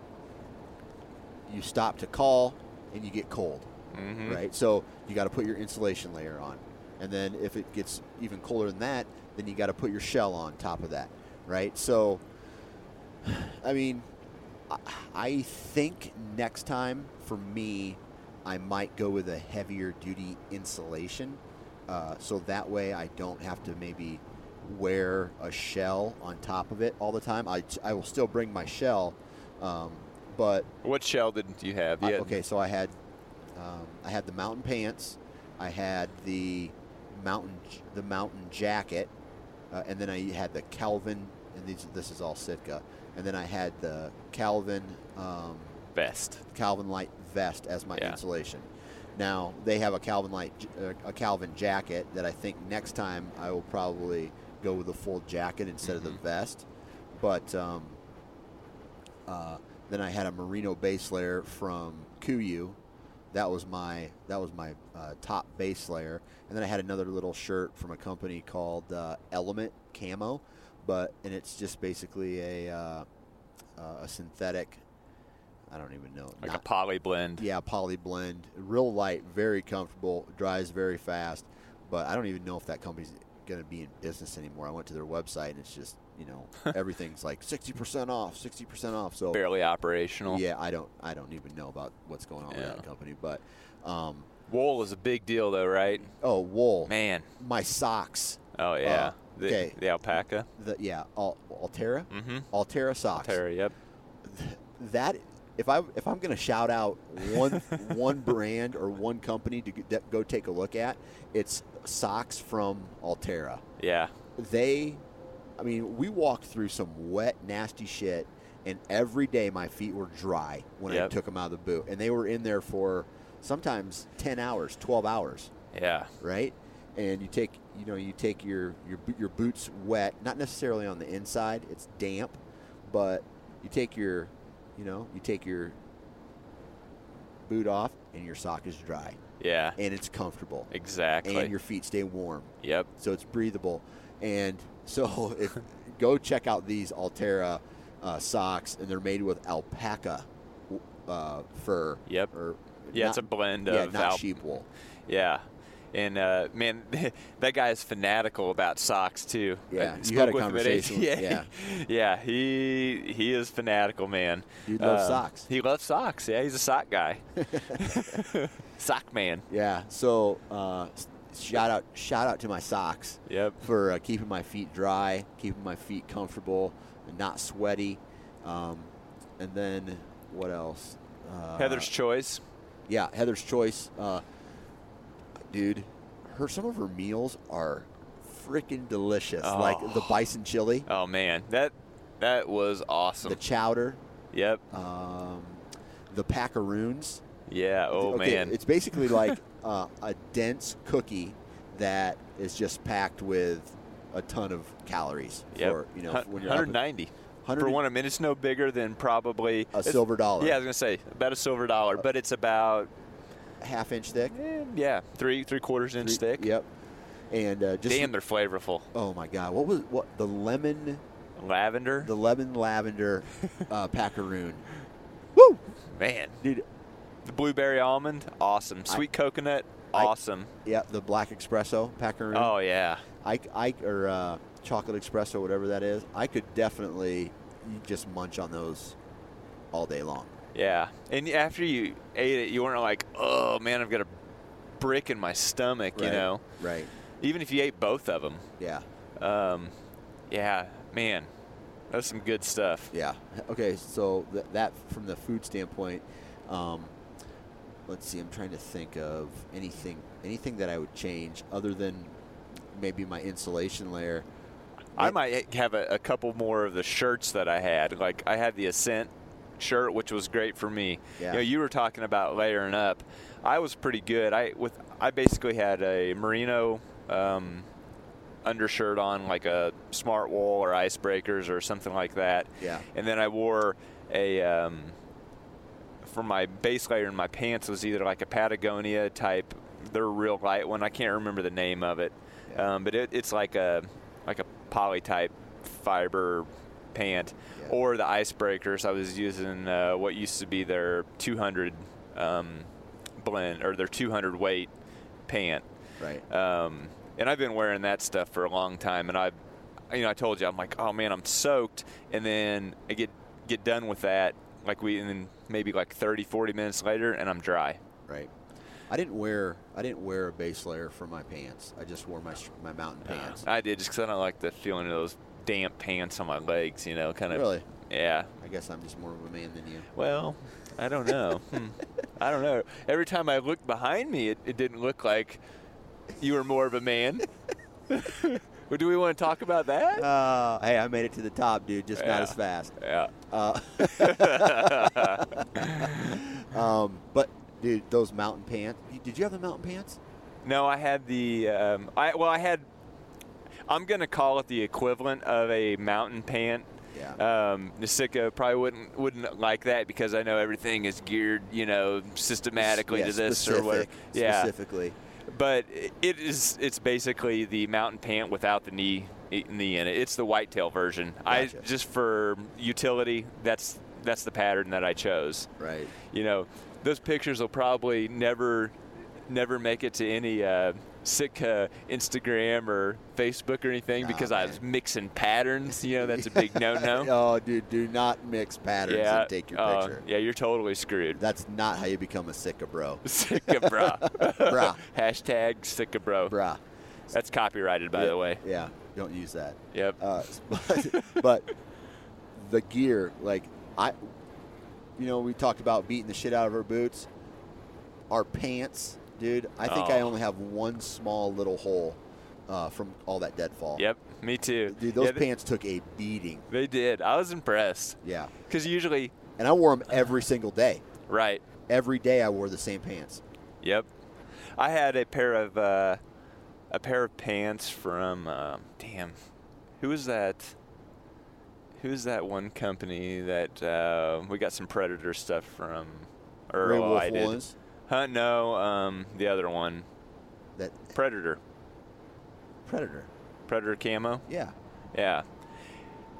B: you stop to call, and you get cold,
C: Mhm.
B: right? So you got to put your insulation layer on, and then if it gets even colder than that, then you got to put your shell on top of that, right? So, *sighs* I mean, I- I think next time for me, I might go with a heavier duty insulation, uh, so that way I don't have to maybe wear a shell on top of it all the time. I, I will still bring my shell, um, but
C: What shell did you have?
B: I-
C: You had-
B: okay, so I had um, I had the mountain pants, I had the mountain the mountain jacket, uh, and then I had the Kelvin, and these, this is all Sitka, and then I had the Kelvin um,
C: Vest.
B: Kelvin Light vest as my
C: Yeah.
B: insulation. Now they have a Kelvin Light uh, a Kelvin jacket that I think next time I will probably go with a full jacket instead of the vest, but um, uh, then I had a merino base layer from Kuiu. That was my that was my uh, top base layer, and then I had another little shirt from a company called uh, Element Camo, but and it's just basically a uh, uh, a synthetic. I don't even know.
C: Like
B: not-
C: a poly blend.
B: yeah, poly blend, real light, very comfortable, dries very fast. But I don't even know if that company's going to be in business anymore. I went to their website and it's just you know *laughs* everything's like sixty percent off, sixty percent off. So
C: Barely operational.
B: yeah, I don't I don't even know about what's going on with that company. But um,
C: Wool is a big deal, though, right?
B: oh, wool,
C: Man.
B: my socks.
C: Oh, yeah.
B: Uh,
C: the,
B: okay.
C: the alpaca.
B: The yeah, Al- Altera,
C: Mm-hmm.
B: Altera socks.
C: Altera, yep.
B: that if I if I'm going to shout out one one brand or one company to go take a look at, it's socks from Altera.
C: Yeah.
B: They, I mean, we walked through some wet, nasty shit, and every day my feet were dry when I took them out of the boot, and they were in there for sometimes ten hours, twelve hours,
C: Yeah.
B: right? and you take you know you take your your your boots wet, not necessarily on the inside. It's damp, but you take your you know you take your boot off, and your sock is dry,
C: Yeah.
B: and it's comfortable,
C: Exactly.
B: and your feet stay warm
C: yep.
B: so it's breathable. And so, *laughs* if go check out these Altera uh, socks, and they're made with alpaca uh, fur.
C: Yep.
B: Or
C: Yeah, it's a blend
B: yeah,
C: of
B: not
C: alp-
B: sheep wool.
C: Yeah. And uh, man, *laughs* that guy is fanatical about socks too.
B: Yeah, you had a
C: spoke with him
B: conversation
C: AT-
B: with- *laughs*
C: yeah, yeah. He he is fanatical, man.
B: Dude loves
C: Uh,
B: socks.
C: He loves socks. Yeah, he's a sock guy. *laughs* sock man.
B: Yeah. So uh, shout out, shout out to my socks
C: Yep.
B: for uh, keeping my feet dry, keeping my feet comfortable, and not sweaty. Um, and then what else? Uh,
C: Heather's choice.
B: Yeah, Heather's Choice. Uh, dude, her some of her meals are freaking delicious. Like the bison chili,
C: Oh man, that that was awesome.
B: the chowder,
C: yep.
B: um, the packaroons.
C: Yeah. Oh
B: okay,
C: man.
B: it's basically like *laughs* uh, a dense cookie that is just packed with a ton of calories
C: Yep.
B: for you know
C: Hun-
B: when you're up at
C: 190.
B: 100
C: For one, I mean, it's no bigger than probably
B: a silver dollar,
C: Yeah, I was gonna say about a silver dollar, but it's about
B: half inch thick,
C: eh, yeah three three quarters inch
B: Three-
C: thick.
B: Yep. And uh, just
C: Damn, they're flavorful.
B: oh my god, what was what the lemon
C: Lavender.
B: the lemon lavender uh, *laughs* packaroon. Woo,
C: Man,
B: dude.
C: the blueberry almond, awesome. Sweet coconut,
B: I-
C: awesome.
B: Yeah, the black espresso packaroon.
C: oh yeah,
B: I, I or uh, chocolate espresso, whatever that is. I could definitely just munch on those all day long.
C: Yeah. And after you ate it, you weren't like, oh man, I've got a brick in my stomach. You know,
B: Right.
C: even if you ate both of them.
B: Yeah.
C: Um, yeah, man, that's some good stuff.
B: Yeah. Okay. So th- that from the food standpoint, um, let's see. I'm trying to think of anything anything that I would change other than maybe my insulation layer.
C: I might have a, a couple more of the shirts that I had. Like I had the Ascent shirt, which was great for me.
B: Yeah.
C: You know, you were talking about layering up. I was pretty good. I with I basically had a merino um, undershirt on, like a smart wool or icebreakers or something like that.
B: Yeah.
C: And then I wore a um, for my base layer in my pants was either like a Patagonia type. They're real light one. I can't remember the name of it,
B: Yeah.
C: um, but it, it's like a like a poly type fiber pant,
B: Yeah.
C: or the icebreakers. I was using uh, what used to be their 200 um, blend or their 200 weight pant.
B: Right.
C: Um, and I've been wearing that stuff for a long time, and I, you know, I told you I'm like, oh man, I'm soaked, and then I get get done with that, like we, and then maybe like 30, 40 minutes later, and I'm dry.
B: Right. I didn't wear I didn't wear a base layer for my pants. I just wore my my mountain pants.
C: I did just because I don't like the feeling of those damp pants on my legs, you know, kind of.
B: Really?
C: Yeah.
B: I guess I'm just more of a man than you.
C: Well, I don't know. *laughs* Hmm. I don't know. Every time I looked behind me, it, it didn't look like you were more of a man. *laughs* well, do we want to talk about that?
B: Uh, hey, I made it to the top, dude. Just not as fast.
C: yeah.
B: Uh, *laughs* um, but dude, those mountain pants. Did you have the mountain pants?
C: No, I had the. Um, I well, I had. I'm gonna call it the equivalent of a mountain pant.
B: Yeah.
C: Um, Nasica probably wouldn't wouldn't like that because I know everything is geared, you know, systematically
B: yeah,
C: to this
B: specific,
C: or whatever. Yeah,
B: Specifically.
C: but it is. It's basically the mountain pant without the knee knee in it. It's the whitetail version.
B: Gotcha.
C: I just for utility. That's that's the pattern that I chose.
B: Right.
C: You know, those pictures will probably never never make it to any uh, sick uh, Instagram or Facebook or anything
B: Nah,
C: because I was mixing patterns. You know, that's a big *laughs* no-no.
B: Oh, dude, do not mix patterns
C: yeah,
B: and take your
C: uh,
B: picture.
C: yeah, you're totally screwed.
B: That's not how you become a Sitka bro.
C: Sitka bra.
B: Brah.
C: Hashtag Sitka bro.
B: Bruh.
C: That's copyrighted, by
B: yeah,
C: the way.
B: Yeah. Don't use that.
C: Yep.
B: Uh, *laughs* but, but the gear, like I, you know, we talked about beating the shit out of our boots. Our pants, dude. I think I
C: Oh.
B: only have one small little hole uh, from all that deadfall.
C: Yep. Me too.
B: Dude, those
C: Yeah, they-
B: pants took a beating.
C: They did. I was impressed
B: Yeah.
C: because usually,
B: And I wore them every single day.
C: right.
B: Every day I wore the same pants.
C: Yep. I had a pair of uh, a pair of pants from uh, damn, who was that? Who's that one company that uh, we got some Predator stuff from? Or oh,
B: Wolf
C: I did.
B: Woolens?
C: Huh? No, um, the other one,
B: That
C: Predator,
B: Predator.
C: Predator camo.
B: Yeah.
C: Yeah.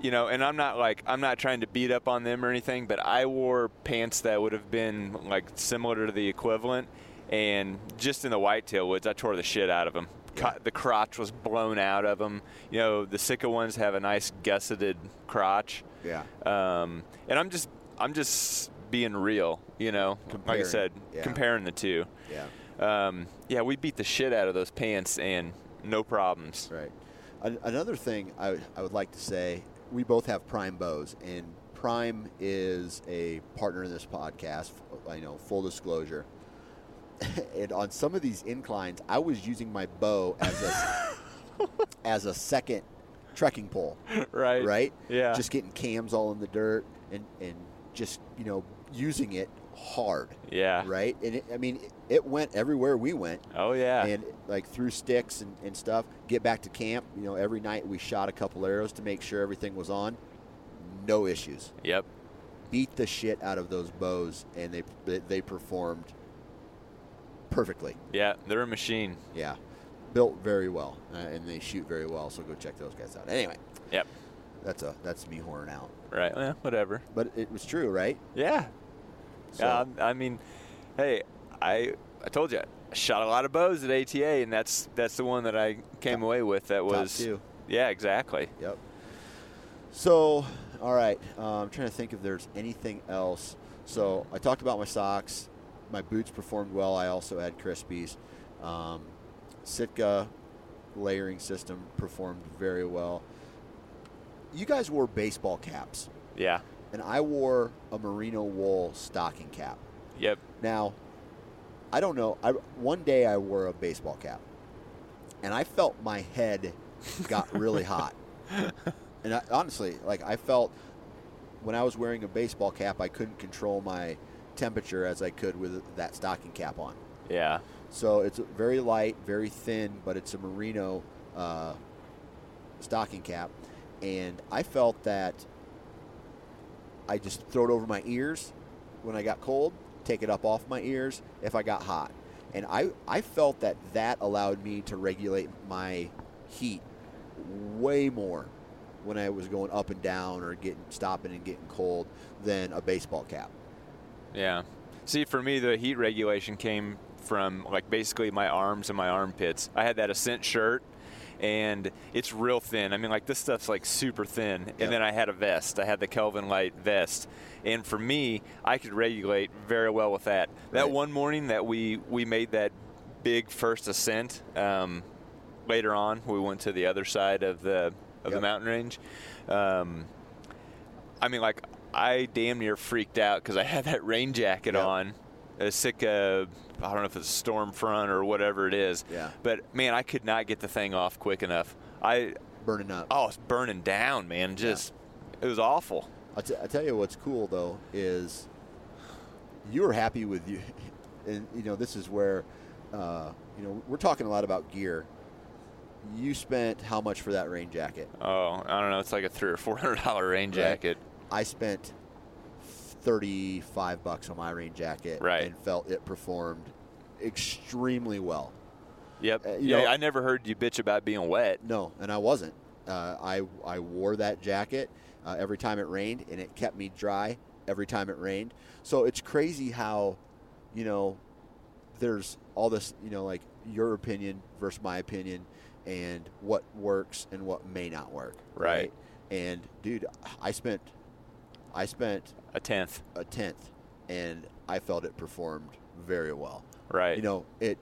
C: You know, and I'm not like I'm not trying to beat up on them or anything, but I wore pants that would have been like similar to the equivalent, and just in the whitetail woods, I tore the shit out of them.
B: Yeah.
C: The crotch was blown out of them. You know, the Sitka ones have a nice gusseted crotch.
B: Yeah.
C: Um, and I'm just I'm just being real. You know, like I said,
B: yeah.
C: comparing the two.
B: Yeah.
C: Um, yeah, we beat the shit out of those pants and no problems.
B: Right. Another thing I, would- I would like to say, we both have Prime bows, and Prime is a partner in this podcast. I know, full disclosure. *laughs* and on some of these inclines, I was using my bow as a *laughs* as a second trekking pole.
C: Right.
B: Right.
C: Yeah.
B: Just getting cams all in the dirt and and just you know using it hard.
C: Yeah.
B: Right. And it, I mean, it went everywhere we went
C: Oh yeah.
B: and like through sticks and, and stuff. Get back to camp. You know, every night we shot a couple arrows to make sure everything was on. No issues.
C: Yep.
B: Beat the shit out of those bows, and they they, performed perfectly.
C: Yeah, they're a machine.
B: Yeah, built very well, uh, and they shoot very well. So go check those guys out. Anyway,
C: Yep.
B: That's a that's me whoring out,
C: Right. Well, whatever.
B: but it was true, right?
C: Yeah.
B: So,
C: Yeah. I'm- mean, hey, I I told you I shot a lot of bows at ATA, and that's that's the one that I came
B: Top-
C: away with. That was. Yeah. Exactly.
B: Yep. So, all right. Uh, I'm trying to think if there's anything else. So, I talked about my socks. My boots performed well. I also had Crispies. Um, Sitka layering system performed very well. You guys wore baseball caps,
C: Yeah.
B: and I wore a merino wool stocking cap.
C: Yep.
B: Now, I don't know. I, one day I wore a baseball cap, and I felt my head got really *laughs* hot. And I, honestly, like I felt when I was wearing a baseball cap, I couldn't control my temperature as I could with that stocking cap on.
C: Yeah.
B: So it's very light, very thin, but it's a merino uh, stocking cap, and I felt that I just throw it over my ears when I got cold, take it up off my ears if I got hot, and I I felt that that allowed me to regulate my heat way more when I was going up and down or getting stopping and getting cold than a baseball cap.
C: Yeah. See, for me, the heat regulation came from like basically my arms and my armpits. I had that Ascent shirt, and it's real thin. I mean, like this stuff's like super thin.
B: Yep.
C: And then I had a vest. I had the Kelvin Light vest, and for me, I could regulate very well with that. That
B: Right.
C: one morning that we we made that big first ascent. Um, later on, we went to the other side of the of the mountain range. Um, I mean, like I damn near freaked out because I had that rain jacket
B: Yep.
C: on, a Sitka. I don't know if it's a storm front or whatever it is.
B: Yeah.
C: But man, I could not get the thing off quick enough. I
B: Burning up.
C: oh, it's burning down, man. Just it was awful.
B: I'll, t- I'll tell you what's cool though is you were happy with you, *laughs* and you know this is where uh, you know we're talking a lot about gear. You spent how much for that rain jacket?
C: Oh, I don't know. It's like a three or four hundred dollar rain
B: Right.
C: jacket.
B: I spent thirty-five bucks on my rain jacket,
C: Right.
B: and felt it performed extremely well.
C: Yep.
B: Uh,
C: yeah,
B: know-
C: I never heard you bitch about being wet.
B: No, and I wasn't. Uh, I I wore that jacket uh, every time it rained, and it kept me dry every time it rained. So it's crazy how, you know, there's all this, you know, like your opinion versus my opinion, and what works and what may not work.
C: Right.
B: And dude, I spent, I spent
C: A tenth.
B: a tenth, and I felt it performed very well.
C: Right.
B: You know, it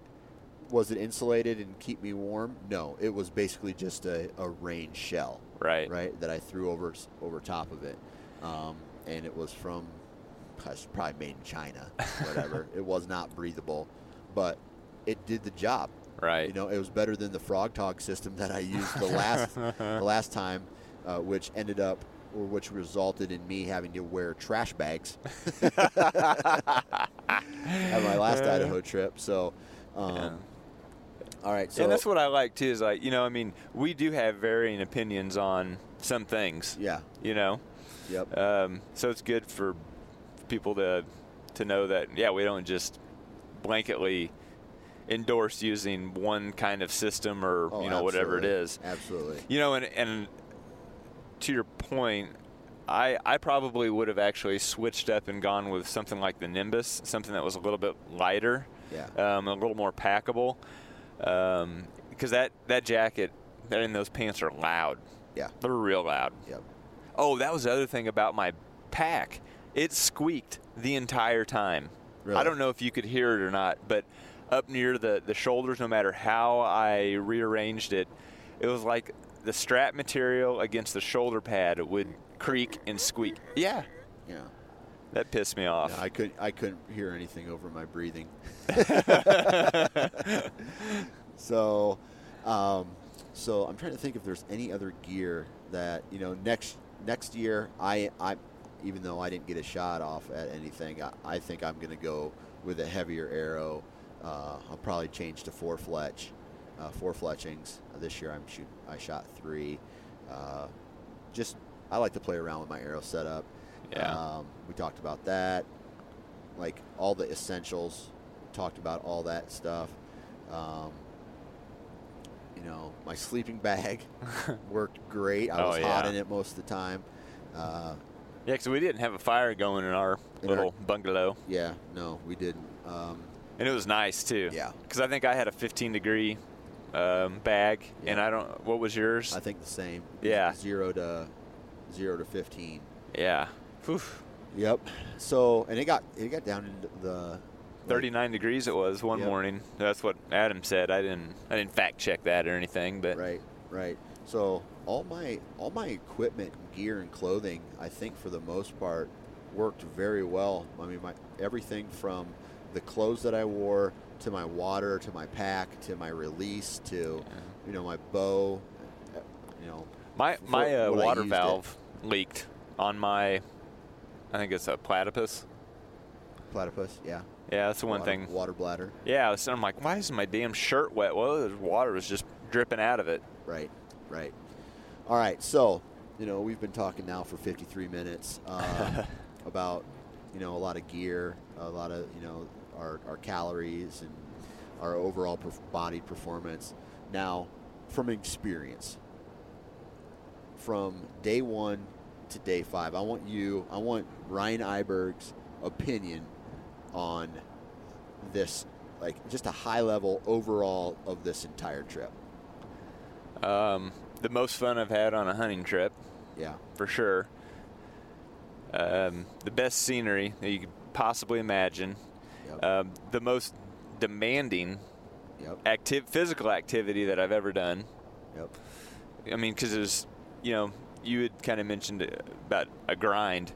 B: was it insulated and keep me warm? No, it was basically just a, a rain shell,
C: Right.
B: right, that I threw over over top of it, um, and it was from probably made in China, *laughs* whatever. it was not breathable, but it did the job.
C: Right.
B: You know, it was better than the frog tog system that I used the last *laughs* the last time, uh, which ended up which resulted in me having to wear trash bags *laughs* at my last Idaho trip. So, um, All right. So
C: and that's what I like too. Is like you know, I mean, we do have varying opinions on some things.
B: Yeah.
C: You know.
B: Yep.
C: Um, so it's good for people to to know that yeah, we don't just blanketly endorse using one kind of system or
B: Oh,
C: you know whatever it is.
B: Absolutely.
C: You know, and and to your point, I I probably would have actually switched up and gone with something like the Nimbus, something that was a little bit lighter,
B: Yeah.
C: um, a little more packable, um, because that that jacket that and those pants are loud.
B: Yeah.
C: They're real loud.
B: Yep.
C: Oh, that was the other thing about my pack. It squeaked the entire time.
B: Really?
C: I don't know if you could hear it or not, but up near the, the shoulders, no matter how I rearranged it, it was like the strap material against the shoulder pad would creak and squeak. Yeah,
B: Yeah.
C: that pissed me off.
B: Yeah, I could I couldn't hear anything over my breathing. *laughs* so, um, so I'm trying to think if there's any other gear that you know next next year. I I even though I didn't get a shot off at anything, I, I think I'm going to go with a heavier arrow. Uh, I'll probably change to four fletch, uh, four fletchings. this year I'm shoot I shot three. Uh, just I like to play around with my arrow setup.
C: Yeah.
B: Um, we talked about that. Like all the essentials, talked about all that stuff. Um, you know, my sleeping bag *laughs* worked great. I
C: Oh,
B: was hot in it most of the time. Uh,
C: Yeah, because we didn't have a fire going in our
B: In our-
C: little bungalow,
B: yeah, no, we didn't. Um,
C: and it was nice too.
B: Yeah.
C: Because I think I had a 15 degree um, bag, and I don't. What was yours?
B: I think the same.
C: Yeah.
B: Zero to zero to fifteen.
C: yeah. Whew.
B: Yep. So and it got it got down into the like,
C: 39 degrees it was one
B: Yep.
C: morning. That's what Adam said. I didn't I didn't fact check that or anything, but
B: Right, right. So all my all my equipment, gear, and clothing, I think for the most part, worked very well. I mean, my everything from the clothes that I wore to my water to my pack to my release to you know my bow. You know,
C: my my uh, water
B: used it.
C: valve leaked on my I think it's a platypus.
B: platypus. Yeah.
C: Yeah, that's the one
B: water,
C: thing.
B: Water bladder.
C: Yeah, so I'm like, why is my damn shirt wet? Well, the water was just dripping out of it.
B: Right, right. All right, so you know we've been talking now for 53 minutes uh, *laughs* about you know a lot of gear, a lot of you know our, our calories and our overall perf- body performance. Now, from experience, from day one to day five, I want you, I want Ryan Iberg's opinion on this, like just a high level overall of this entire trip.
C: Um, the most fun I've had on a hunting trip,
B: Yeah.
C: for sure. Um, the best scenery that you could possibly imagine.
B: Yep.
C: Um, the most demanding
B: Yep.
C: active physical activity that I've ever done.
B: Yep.
C: I mean, because there's, you know, you had kind of mentioned about a grind.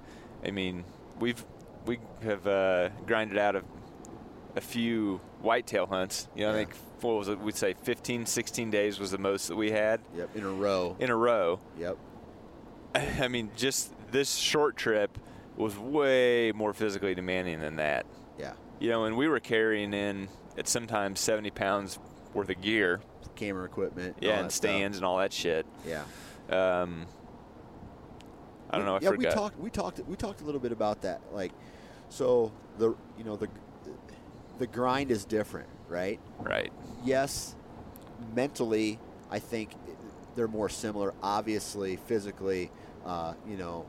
C: I mean, we've we have uh, grinded out of a few whitetail hunts. You know, I think what was it? We'd say 15, 16 days was the most that we had
B: Yep. In a row.
C: in a row.
B: Yep. *laughs*
C: I mean, just this short trip was way more physically demanding than that. You know, and we were carrying in at sometimes 70 pounds worth of gear.
B: Camera equipment.
C: Yeah, and
B: stuff.
C: stands and all that shit.
B: Yeah.
C: Um, I don't know. I
B: yeah,
C: forgot.
B: we talked. We talked. We talked a little bit about that. Like, so the you know the the grind is different, right?
C: Right.
B: Yes, mentally, I think they're more similar. Obviously, physically, uh, you know,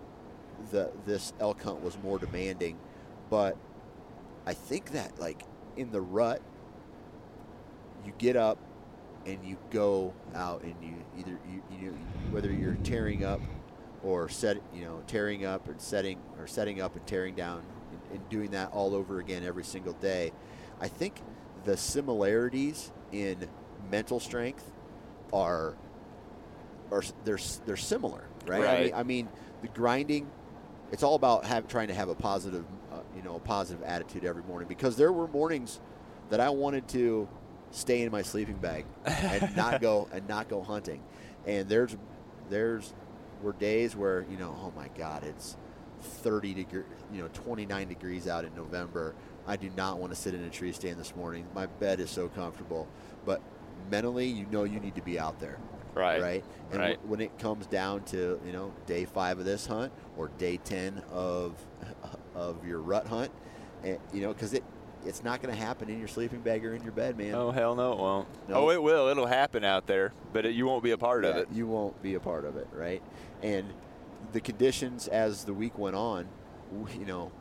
B: the this elk hunt was more demanding, but I think that like in the rut, you get up and you go out and you either you, you know whether you're tearing up or set you know tearing up and setting or setting up and tearing down and, and doing that all over again every single day. I think the similarities in mental strength are are they're they're similar, right? I, mean, I mean, the grinding. It's all about have, trying to have a positive, you know, a positive attitude every morning. Because there were mornings that I wanted to stay in my sleeping bag and *laughs* not go and not go hunting. And there's there's were days where you know, oh my God, it's 30 degree, you know, 29 degrees out in November. I do not want to sit in a tree stand this morning. My bed is so comfortable. But mentally, you know you need to be out there.
C: Right.
B: Right. And
C: Right.
B: w- when it comes down to you know day five of this hunt or day ten of of your rut hunt, and, you know because it it's not going to happen in your sleeping bag or in your bed, man.
C: Oh hell no, it won't.
B: No.
C: Oh, it will. It'll happen out there, but it, you won't be a part of it.
B: You won't be a part of it, right? And the conditions as the week went on, we, you know,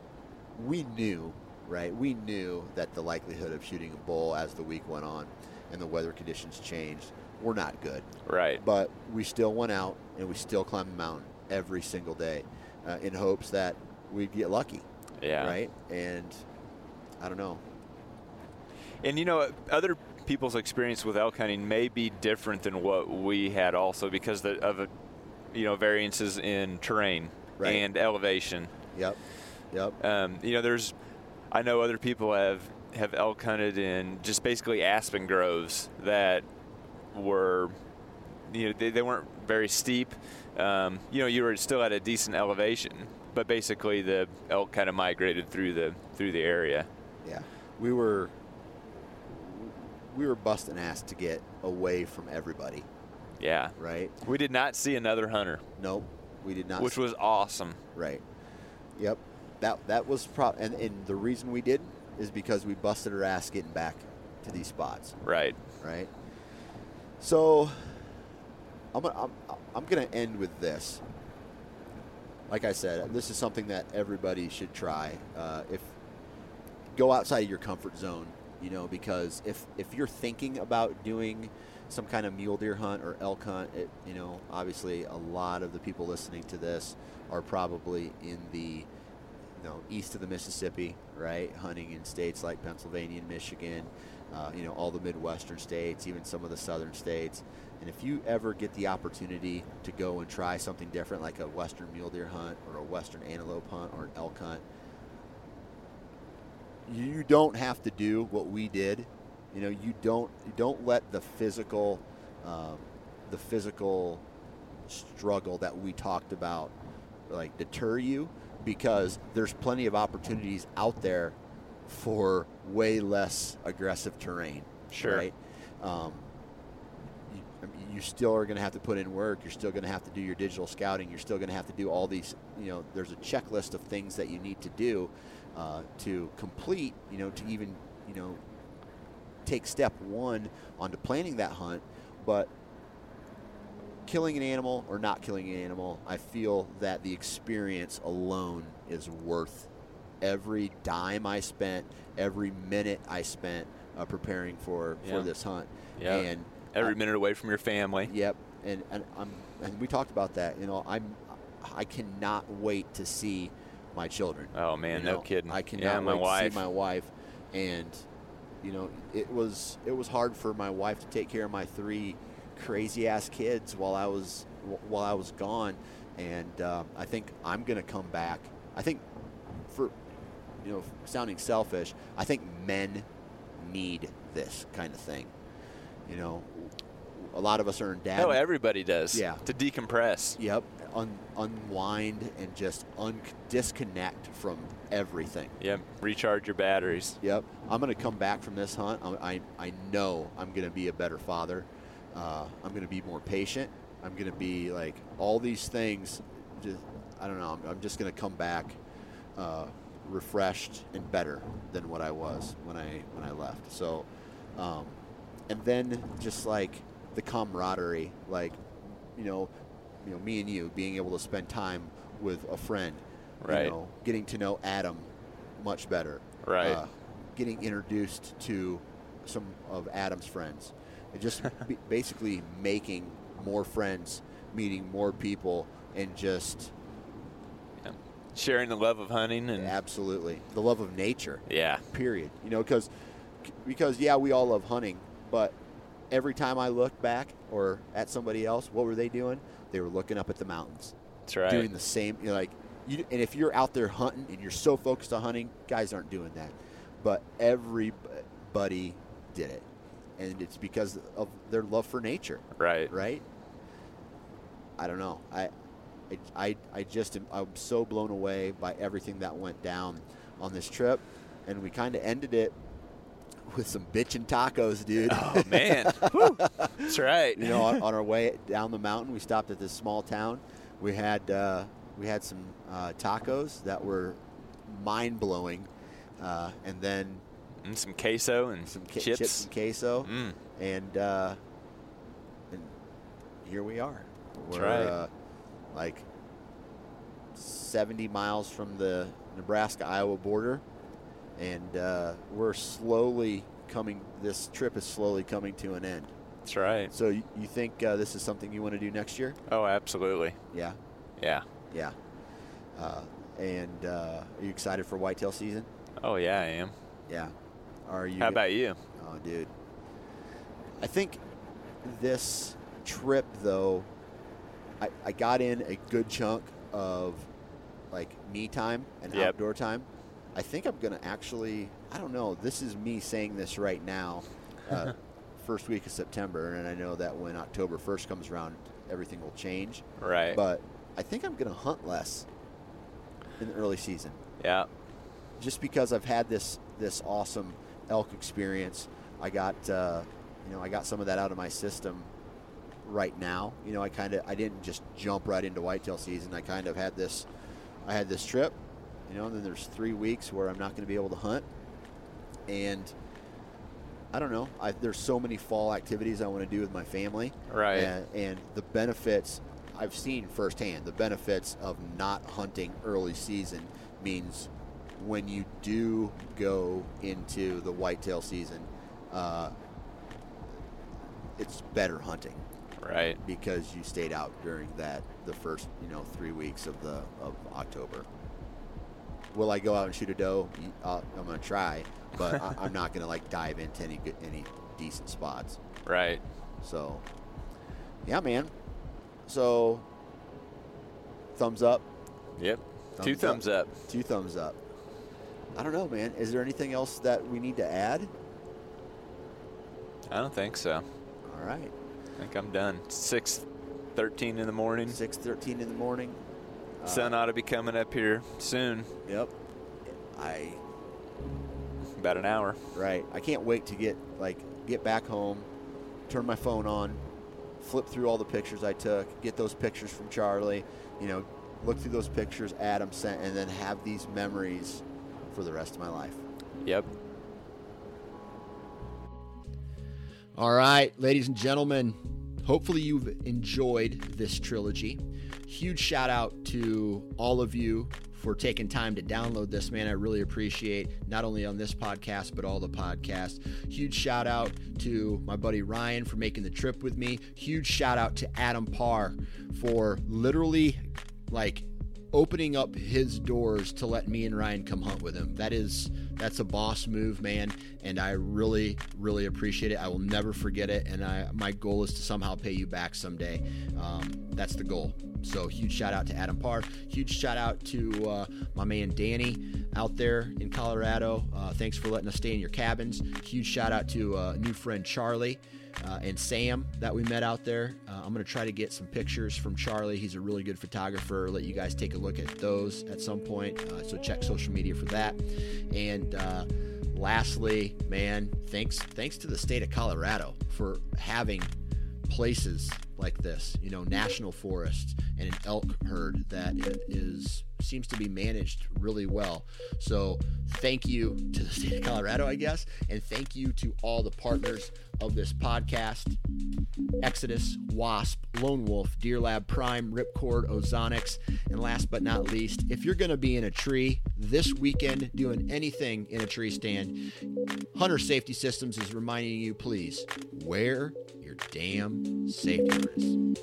B: we knew, right? We knew that the likelihood of shooting a bull as the week went on and the weather conditions changed were not good.
C: Right.
B: But we still went out and we still climbed the mountain every single day uh, in hopes that we'd get lucky,
C: Yeah.
B: right? And I don't know.
C: And you know, other people's experience with elk hunting may be different than what we had, also because of, a, you know, variances in terrain
B: Right.
C: and elevation.
B: Yep. Yep.
C: Um, you know, there's, I know other people have have elk hunted in just basically aspen groves that were, you know, they, they weren't very steep. Um, you know, you were still at a decent elevation, but basically the elk kind of migrated through the through the area.
B: Yeah, we were we were busting ass to get away from everybody,
C: Yeah.
B: right?
C: We did not see another hunter,
B: Nope, we did not.
C: which was awesome.
B: right. Yep, that that was pro- and, and the reason we didn't is because we busted our ass getting back to these spots,
C: Right.
B: right? So I'm gonna, I'm, I'm going to end with this. Like I said, this is something that everybody should try. Uh, if go outside of your comfort zone, you know, because if if you're thinking about doing some kind of mule deer hunt or elk hunt, it, you know, obviously a lot of the people listening to this are probably in the you know, east of the Mississippi, right? Hunting in states like Pennsylvania and Michigan, uh, you know, all the Midwestern states, even some of the southern states. And if you ever get the opportunity to go and try something different, like a western mule deer hunt or a western antelope hunt or an elk hunt, you don't have to do what we did. You know, you don't you don't let the physical, um, the physical struggle that we talked about, like deter you, because there's plenty of opportunities out there for way less aggressive terrain.
C: Sure.
B: Right. Um, you, I mean, you still are going to have to put in work. You're still going to have to do your digital scouting. You're still going to have to do all these. You know, there's a checklist of things that you need to do uh, to complete. You know, to even you know take step one onto planning that hunt. But killing an animal or not killing an animal, I feel that the experience alone is worth every dime I spent, every minute I spent uh, preparing for
C: Yeah.
B: for this hunt.
C: Yeah.
B: And
C: Every minute away from your family.
B: Yep, and and I'm and we talked about that. You know, I'm I cannot wait to see my children.
C: Oh, man,
B: You
C: no kidding.
B: I cannot
C: Yeah, my
B: wait
C: wife.
B: to see my wife, and you know, it was it was hard for my wife to take care of my three crazy ass kids while I was while I was gone, and uh, I think I'm gonna come back. I think for you know, sounding selfish, I think men need this kind of thing. You know, a lot of us are in dad.
C: No, everybody does.
B: Yeah.
C: To decompress.
B: Yep, un- unwind and just un- disconnect from everything.
C: Yep. Recharge your batteries.
B: Yep, I'm going to come back from this hunt. I, I, I know I'm going to be a better father. Uh, I'm going to be more patient. I'm going to be like all these things. Just I don't know. I'm, I'm just going to come back uh, refreshed and better than what I was when I when I left. So, um, and then just like the camaraderie, like you know, you know, me and you being able to spend time with a friend,
C: Right.
B: You know, getting to know Adam much better,
C: Right.
B: Uh, getting introduced to some of Adam's friends, and just *laughs* b- basically making more friends, meeting more people, and just
C: Yeah. Sharing the love of hunting and
B: absolutely the love of nature.
C: yeah.
B: period. You know, because because yeah, we all love hunting, but every time I looked back or at somebody else, what were they doing? They were looking up at the mountains,
C: That's right.
B: doing the same. You know, like, you, and if you're out there hunting and you're so focused on hunting, guys aren't doing that, but everybody did it, and it's because of their love for nature,
C: right.
B: right? I don't know. I, I, I, just am, I'm so blown away by everything that went down on this trip, and we kind of ended it with some bitchin' tacos, dude.
C: Oh man, *laughs* that's right.
B: you know, on, on our way down the mountain, we stopped at this small town. We had uh, we had some uh, tacos that were mind blowing, uh, and then
C: and some queso and
B: some
C: chips.
B: chips and queso,
C: Mm.
B: and uh, and here we are.
C: That's
B: We're
C: right.
B: uh, like 70 miles from the Nebraska Iowa border, and uh, we're slowly coming. This trip is slowly coming to an end.
C: That's right.
B: So you, you think uh, this is something you want to do next year?
C: Oh, absolutely.
B: Yeah,
C: Yeah.
B: yeah. Uh, and uh, are you excited for whitetail season?
C: Oh yeah, I am.
B: Yeah. Are you?
C: How about you?
B: Oh, dude. I think this trip, though, I, I got in a good chunk of like me time and
C: Yep.
B: outdoor time. I think I'm going to actually, I don't know, this is me saying this right now, uh, *laughs* first week of September, and I know that when October 1st comes around, everything will change.
C: Right.
B: But I think I'm going to hunt less in the early season
C: yeah.
B: just because I've had this this awesome elk experience, I got uh, you know I got some of that out of my system right now. You know, I kind of I didn't just jump right into whitetail season. I kind of had this I had this trip, you know, and then there's three weeks where I'm not going to be able to hunt, and I don't know. I, there's so many fall activities I want to do with my family,
C: Right.
B: And, and the benefits I've seen firsthand. The benefits of not hunting early season means when you do go into the whitetail season, uh, it's better hunting
C: Right.
B: because you stayed out during that the first you know three weeks of the of October. Will I go out and shoot a doe? Uh, I'm gonna try, but I, I'm not gonna like dive into any good, any decent spots.
C: Right.
B: So, yeah, man. So, thumbs up,
C: Yep. Two
B: Thumbs
C: thumbs up.
B: two thumbs up. I don't know, man. Is there anything else that we need to add?
C: I don't think so.
B: All right,
C: I think I'm done. Six thirteen in the morning.
B: six thirteen in the morning. Uh,
C: Sun ought to be coming up here soon.
B: Yep. I
C: About an hour.
B: right. I can't wait to get like get back home, turn my phone on, flip through all the pictures I took, get those pictures from Charlie. You know, look through those pictures Adam sent, and then have these memories for the rest of my life.
C: Yep.
B: All right, ladies and gentlemen, hopefully you've enjoyed this trilogy. Huge shout out to all of you for taking time to download this, man. I really appreciate not only on this podcast, but all the podcasts. Huge shout out to my buddy Ryan for making the trip with me. Huge shout out to Adam Parr for literally like opening up his doors to let me and Ryan come hunt with him. That is that's a boss move, man, and I really really appreciate it. I will never forget it, and I my goal is to somehow pay you back someday. Um, that's the goal. So huge shout out to Adam Parr. Huge shout out to uh, my man Danny out there in Colorado. Uh, thanks for letting us stay in your cabins. Huge shout out to uh, new friend Charlie uh, and Sam that we met out there. Uh, I'm going to try to get some pictures from Charlie. He's a really good photographer. Let you guys take a look at those at some point. Uh, so check social media for that. And uh, lastly, man, thanks thanks to the state of Colorado for having places like this, you know, national forests and an elk herd that is seems to be managed really well. So, thank you to the state of Colorado, I guess, and thank you to all the partners of this podcast. Exodus, Wasp, Lone Wolf, Deer Lab Prime, Ripcord, Ozonics, and last but not least, if you're going to be in a tree this weekend doing anything in a tree stand, Hunter Safety Systems is reminding you please wear your damn safety harness.